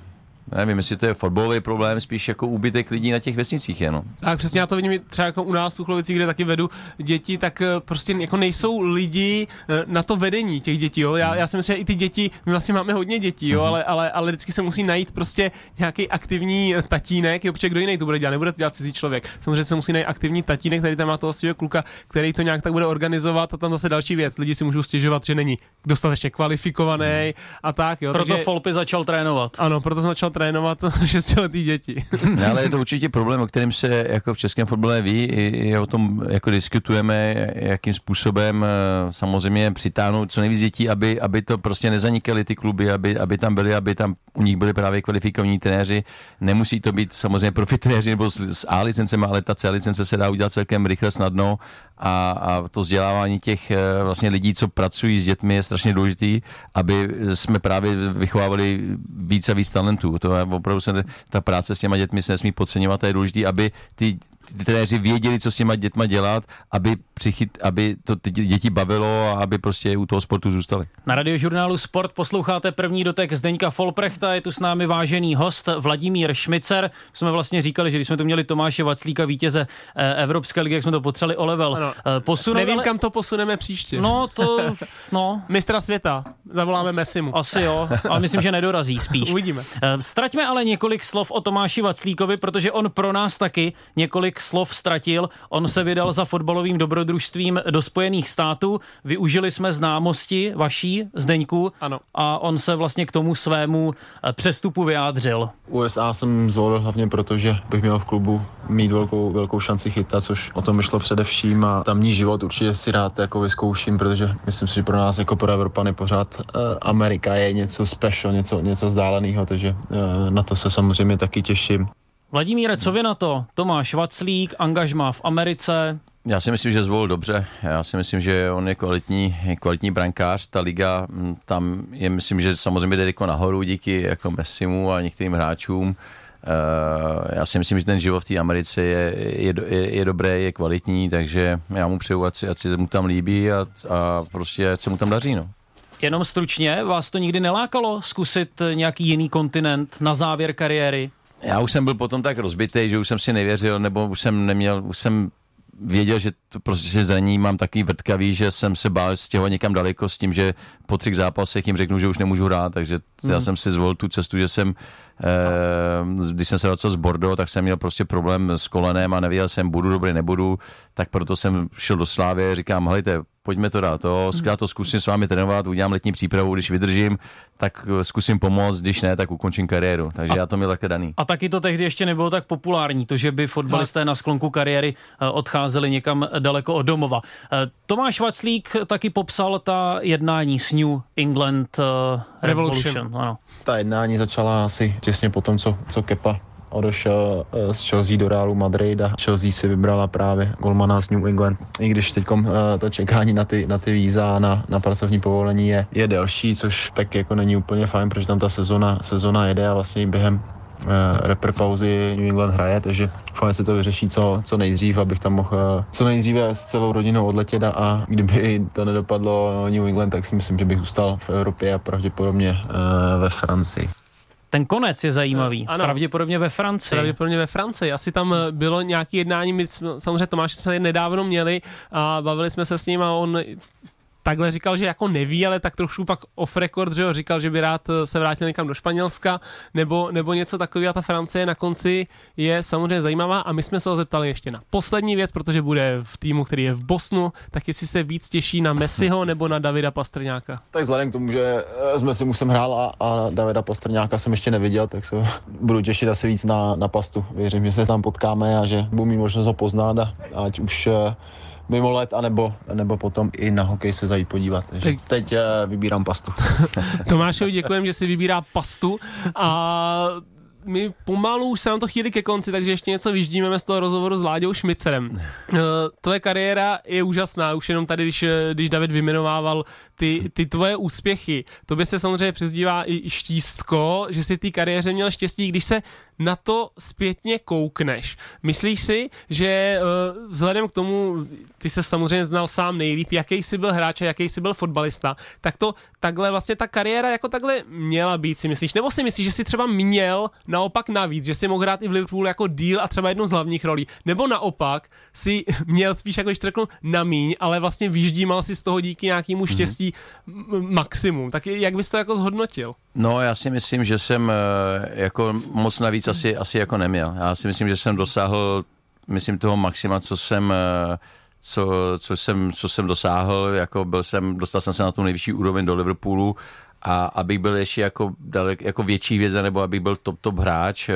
nevím, jestli to je fotbalový problém, spíš jako úbytek lidí na těch vesnicích je, no. Tak přesně já to vidím třeba jako u nás v Tuchlovicích, kde taky vedu děti, tak eh, prostě jako nejsou lidi eh, na to vedení těch dětí, jo. Já, já si myslím, že i ty děti, my vlastně máme hodně dětí, jo, ale, ale, ale vždycky se musí najít prostě nějaký aktivní eh, tatínek, jo, protože kdo jiný to bude dělat, nebude to dělat cizí člověk. Samozřejmě se musí najít aktivní tatínek, který tam má toho svého kluka, který to nějak tak bude organizovat a tam zase další věc. Lidi si můžou stěžovat, že není dostatečně kvalifikovaný a tak, jo. Proto takže, Folpy začal trénovat. ano, proto jsem začal trénovat šestiletý děti. Ne, ale je to určitě problém, o kterém se jako v českém fotbale ví, i, i o tom jako diskutujeme, jakým způsobem eh, samozřejmě přitáhnout co nejvíc dětí, aby, aby to prostě nezanikaly ty kluby, aby, aby tam byly, aby tam u nich byli právě kvalifikovaní trenéři. Nemusí to být samozřejmě profi trenéři nebo s, s A licencemi, ale ta C licence se dá udělat celkem rychle, snadno a, a to vzdělávání těch eh, vlastně lidí, co pracují s dětmi, je strašně důležitý, aby jsme právě vychovávali víc a víc talentů. To je opravdu se, ta práce s těma dětmi se nesmí podceňovat, a je důležité, aby ty ty trenéři věděli, co s těma dětma dělat, aby, přichyt, aby to ty děti bavilo a aby prostě u toho sportu zůstali. Na radiožurnálu Sport posloucháte první dotek Zdeňka Folprechta, je tu s námi vážený host Vladimír Šmicer. Jsme vlastně říkali, že když jsme tu měli Tomáše Vaclíka, vítěze eh, Evropské ligy, jak jsme to potřeli o level Ano. eh, posunout. Nevím, ale- kam to posuneme příště. No, to, no, Mistra světa. Zavoláme Messimu. asi jo, ale myslím, že nedorazí spíš. Uvidíme. Eh, Ztraťme ale několik slov o Tomáši Vaclíkovi, protože on pro nás taky několik slov ztratil. On se vydal za fotbalovým dobrodružstvím do Spojených států. Využili jsme známosti vaší, Zdeňku, Ano. a on se vlastně k tomu svému eh, přestupu vyjádřil. USA jsem zvolil hlavně proto, že bych měl v klubu mít velkou, velkou šanci chytat, což o tom myšlo především a tamní život určitě si rád jako vyzkouším, protože myslím si, že pro nás jako pro Evropany pořád uh, Amerika je něco special, něco, něco vzdáleného, takže uh, na to se samozřejmě taky těším. Vladimíre, co vy na to? Tomáš Vaclík, angažmá v Americe. Já si myslím, že zvolil dobře. Já si myslím, že on je kvalitní, kvalitní brankář. Ta liga tam je, myslím, že samozřejmě jde jako nahoru díky jako Messimu a některým hráčům. Eh, já si myslím, že ten život v té Americe je, je, je, je dobrý, je kvalitní, takže já mu přeju, ať, ať se mu tam líbí a, a prostě ať se mu tam daří. No. Jenom stručně, vás to nikdy nelákalo zkusit nějaký jiný kontinent na závěr kariéry? Já už jsem byl potom tak rozbitý, že už jsem si nevěřil, nebo už jsem neměl, už jsem věděl, že to prostě za ní mám takový vrtkavý, že jsem se bál stěhovat někam daleko s tím, že po třech zápasech jim řeknu, že už nemůžu hrát, takže já jsem si zvolil tu cestu, že jsem, eh, když jsem se vracel z Bordeaux, tak jsem měl prostě problém s kolenem a nevěděl jsem, budu dobrý, nebudu, tak proto jsem šel do Slávy, říkám, hejte, pojďme to dát, to, já to zkusím s vámi trénovat, udělám letní přípravu, když vydržím, tak eh, zkusím pomoct, když ne, tak ukončím kariéru, takže já to měl také daný. A taky to tehdy ještě nebylo tak populární, to, že by fotbalisté na sklonku kariéry eh, odcházeli někam daleko od domova. Eh, Tomáš Vaclík taky popsal ta jednání s New England eh, Revolution. Revolution. Ano. Ta jednání začala asi těsně po tom, co, co Kepa odešel eh, z Chelsea do Realu Madrid a Chelsea si vybrala právě golmana z New England. I když teď to čekání na ty, na ty víza na, na pracovní povolení je, je delší, což tak jako není úplně fajn, protože tam ta sezona, sezona jede a vlastně během repre pauzy New England hraje, takže doufám, se to vyřeší co, co nejdřív, abych tam mohl eh, co nejdříve s celou rodinou odletět a kdyby to nedopadlo New England, tak si myslím, že bych zůstal v Evropě a pravděpodobně ve Francii. Ten konec je zajímavý. Ano. Pravděpodobně ve Francii. Pravděpodobně ve Francii. Asi tam bylo nějaké jednání, my jsme, samozřejmě Tomáš jsme tady nedávno měli a bavili jsme se s ním a on takhle říkal, že jako neví, ale tak trošku pak off record, že jo, říkal, že by rád eh, se vrátil někam do Španělska nebo, nebo něco takového a ta Francie na konci je samozřejmě zajímavá a my jsme se ho zeptali ještě na poslední věc, protože bude v týmu, který je v Bosnu, tak jestli se víc těší na Messiho nebo na Davida Pastrňáka. Tak vzhledem k tomu, že eh, jsme si musím hrál a, a Davida Pastrňáka jsem ještě neviděl, tak se budu těšit asi víc na, na pastu. Věřím, že se tam potkáme a že budu mít možnost ho poznat a ať už eh, mimo let, anebo, nebo potom i na hokej se zajít podívat. Takže tak. teď uh, vybírám pastu. Tomášovi děkujem, že si vybírá pastu a my pomalu už se nám to chvíli ke konci, takže ještě něco vyždímeme z toho rozhovoru s Láďou Šmicerem. Uh, tvoje kariéra je úžasná, už jenom tady, když, když David vymenovával ty, ty tvoje úspěchy. To by se samozřejmě přezdívá i štístko, že si ty kariéře měl štěstí, když se na to zpětně koukneš. Myslíš si, že uh, vzhledem k tomu, ty se samozřejmě znal sám nejlíp, jaký jsi byl hráč a jaký jsi byl fotbalista, tak to takhle vlastně ta kariéra jako takhle měla být, si myslíš? Nebo si myslíš, že jsi třeba měl naopak navíc, že si mohl hrát i v Liverpoolu jako deal a třeba jednu z hlavních rolí? Nebo naopak si měl spíš, jako když řeknu, na míň, ale vlastně vyždímal si z toho díky nějakému mhm. štěstí mm-hmm. maximum. Tak jak bys to jako zhodnotil? No, já si myslím, že jsem eh, jako moc navíc asi, asi jako neměl. Já si myslím, že jsem dosáhl, myslím, toho maxima, co jsem eh, co, co, jsem, co jsem dosáhl, jako byl jsem, dostal jsem se na tu nejvyšší úroveň do Liverpoolu a abych byl ještě jako, dalek, jako větší hvězda nebo abych byl top top hráč, eh,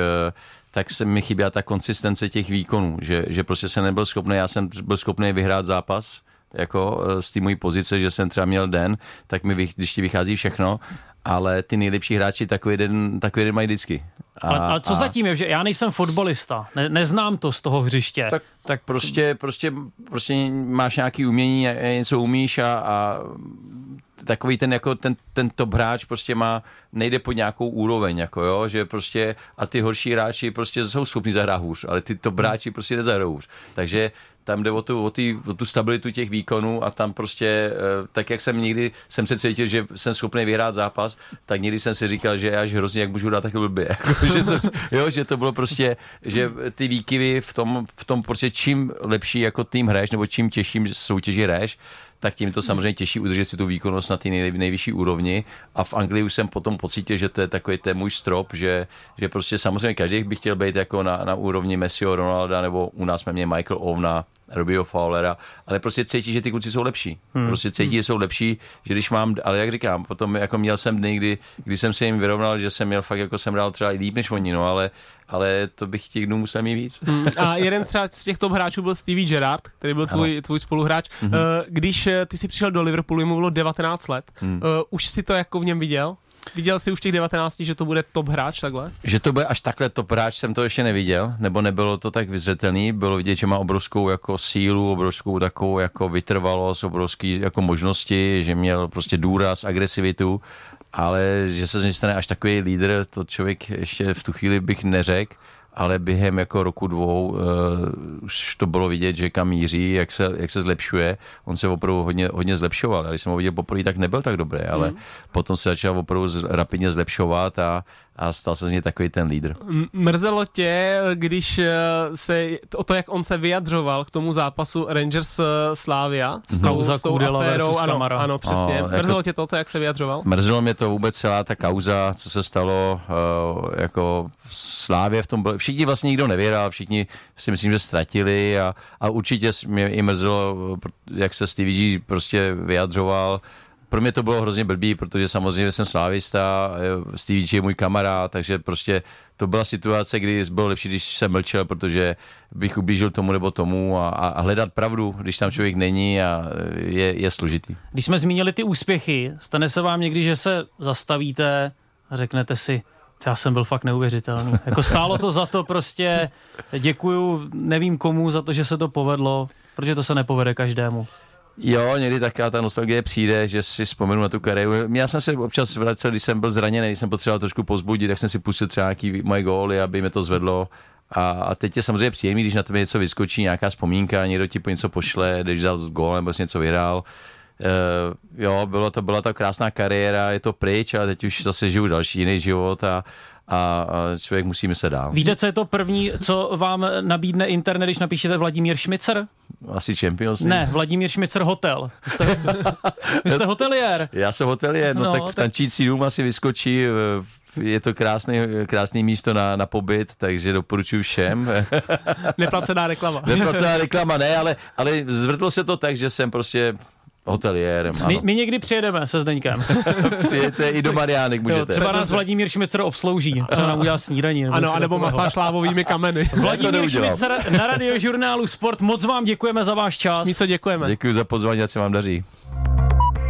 tak se mi chyběla ta konsistence těch výkonů, že, že prostě jsem nebyl schopný, já jsem byl schopný vyhrát zápas, jako z té mojí pozice, že jsem třeba měl den, tak mi, když ti vychází všechno, ale ty nejlepší hráči takový den, takový den mají vždycky. A, ale, ale co a... zatím je, že já nejsem fotbalista, ne, neznám to z toho hřiště. Tak, tak prostě, prostě, prostě máš nějaký umění, něco umíš a, a takový ten, jako ten, ten top hráč prostě má, nejde pod nějakou úroveň, jako jo, že prostě a ty horší hráči prostě jsou schopni zahrát hůř, ale ty top hráči prostě nezahrajou hůř. Takže tam jde o tu, o, tý, o tu stabilitu těch výkonů a tam prostě, eh, tak jak jsem někdy, jsem se cítil, že jsem schopný vyhrát zápas, tak někdy jsem si říkal, že až hrozně, jak můžu dát takhle blbě. Jako, že, jsem, jo, že to bylo prostě, že ty výkyvy v tom, v tom prostě čím lepší jako tým hraješ, nebo čím těžším soutěži hraješ, tak tím to samozřejmě těžší udržet si tu výkonnost na té nej, nejvyšší úrovni. A v Anglii už jsem potom pocítil, že to je takový ten můj strop, že, že prostě samozřejmě každý by chtěl být jako na, na úrovni Messiho, Ronalda, nebo u nás jsme měli Michael Ovna, Robio Fowlera, ale prostě cítí, že ty kluci jsou lepší. Hmm. Prostě cítí, hmm. že jsou lepší, že když mám, ale jak říkám, potom jako měl jsem dny, kdy, kdy jsem se jim vyrovnal, že jsem měl fakt, jako jsem hrál třeba i líp než oni, no, ale, ale to bych těch dnů musel mít víc. Hmm. A jeden třeba z těch top hráčů byl Stevie Gerrard, který byl tvůj, tvůj spoluhráč. Hmm. Když eh, ty si přišel do Liverpoolu, mu bylo 19 let, hmm. Eh, už si to jako v něm viděl? Viděl jsi už těch 19, že to bude top hráč takhle? Že to bude až takhle top hráč, jsem to ještě neviděl, nebo nebylo to tak vyzřetelný. Bylo vidět, že má obrovskou jako sílu, obrovskou takovou jako vytrvalost, obrovský jako možnosti, že měl prostě důraz, agresivitu, ale že se z něj stane až takový lídr, to člověk ještě v tu chvíli bych neřekl ale během jako roku dvou uh, už to bylo vidět, že kam míří, jak se, jak se zlepšuje. On se opravdu hodně, hodně zlepšoval. Když jsem ho viděl poprvé, tak nebyl tak dobrý, ale mm. potom se začal opravdu rapidně zlepšovat a a stal se z něj takový ten lídr. Mrzelo tě, když eh, se o to, jak on se vyjadřoval k tomu zápasu Rangers eh, Slavia s tou, s tou aférou, ano, ano, přesně. O, Mrzelo jako, tě to, jak se vyjadřoval? Mrzelo mě to vůbec celá ta kauza, co se stalo uh, jako v Slávě v tom byl, všichni vlastně nikdo nevěřil, všichni si myslím, že ztratili a, a určitě mě i mrzelo, jak se Stevie G prostě vyjadřoval, pro mě to bylo hrozně blbý, protože samozřejmě jsem slávista, Stevie G je můj kamarád, takže prostě to byla situace, kdy bylo lepší, když jsem mlčel, protože bych ublížil tomu nebo tomu a, a hledat pravdu, když tam člověk není a je, je složitý. Když jsme zmínili ty úspěchy, stane se vám někdy, že se zastavíte a řeknete si, já jsem byl fakt neuvěřitelný. Jako stálo to za to prostě, děkuju nevím komu za to, že se to povedlo, protože to se nepovede každému. Jo, někdy taká ta nostalgie přijde, že si vzpomenu na tu kariéru. Já jsem se občas vracel, když jsem byl zraněný, když jsem potřeboval trošku pozbudit, tak jsem si pustil třeba nějaký moje góly, aby mě to zvedlo. A, a teď je samozřejmě příjemný, když na tebe něco vyskočí, nějaká vzpomínka, někdo ti po něco pošle, když dal gól nebo jsi něco vyhrál. Uh, jo, bylo to, byla to krásná kariéra, je to pryč a teď už zase žiju další jiný život a, a, a člověk musí myslet dál. Víte, co je to první, co vám nabídne internet, když napíšete Vladimír Šmicer? Asi Champions League. Ne, Vladimír Šmicer hotel. Vy jste, vy jste hoteliér. Já jsem hoteliér, no, no tak, tak tančící dům asi vyskočí, je to krásný, krásný místo na, na pobyt, takže doporučuji všem. Neplacená reklama. Neplacená reklama, ne, ale, ale zvrtlo se to tak, že jsem prostě hoteliérem. My, my někdy přijedeme se Zdeňkem. Přijete i do Mariánek můžete. Jo, třeba nás Vladimír Šmicer obslouží, třeba nám udělá snídaní. Nebo ano, anebo masáž lávovými kameny. Vladimír Šmicer na radiožurnálu Sport, moc vám děkujeme za váš čas. My se děkujeme. Děkuji za pozvání, ať se vám daří.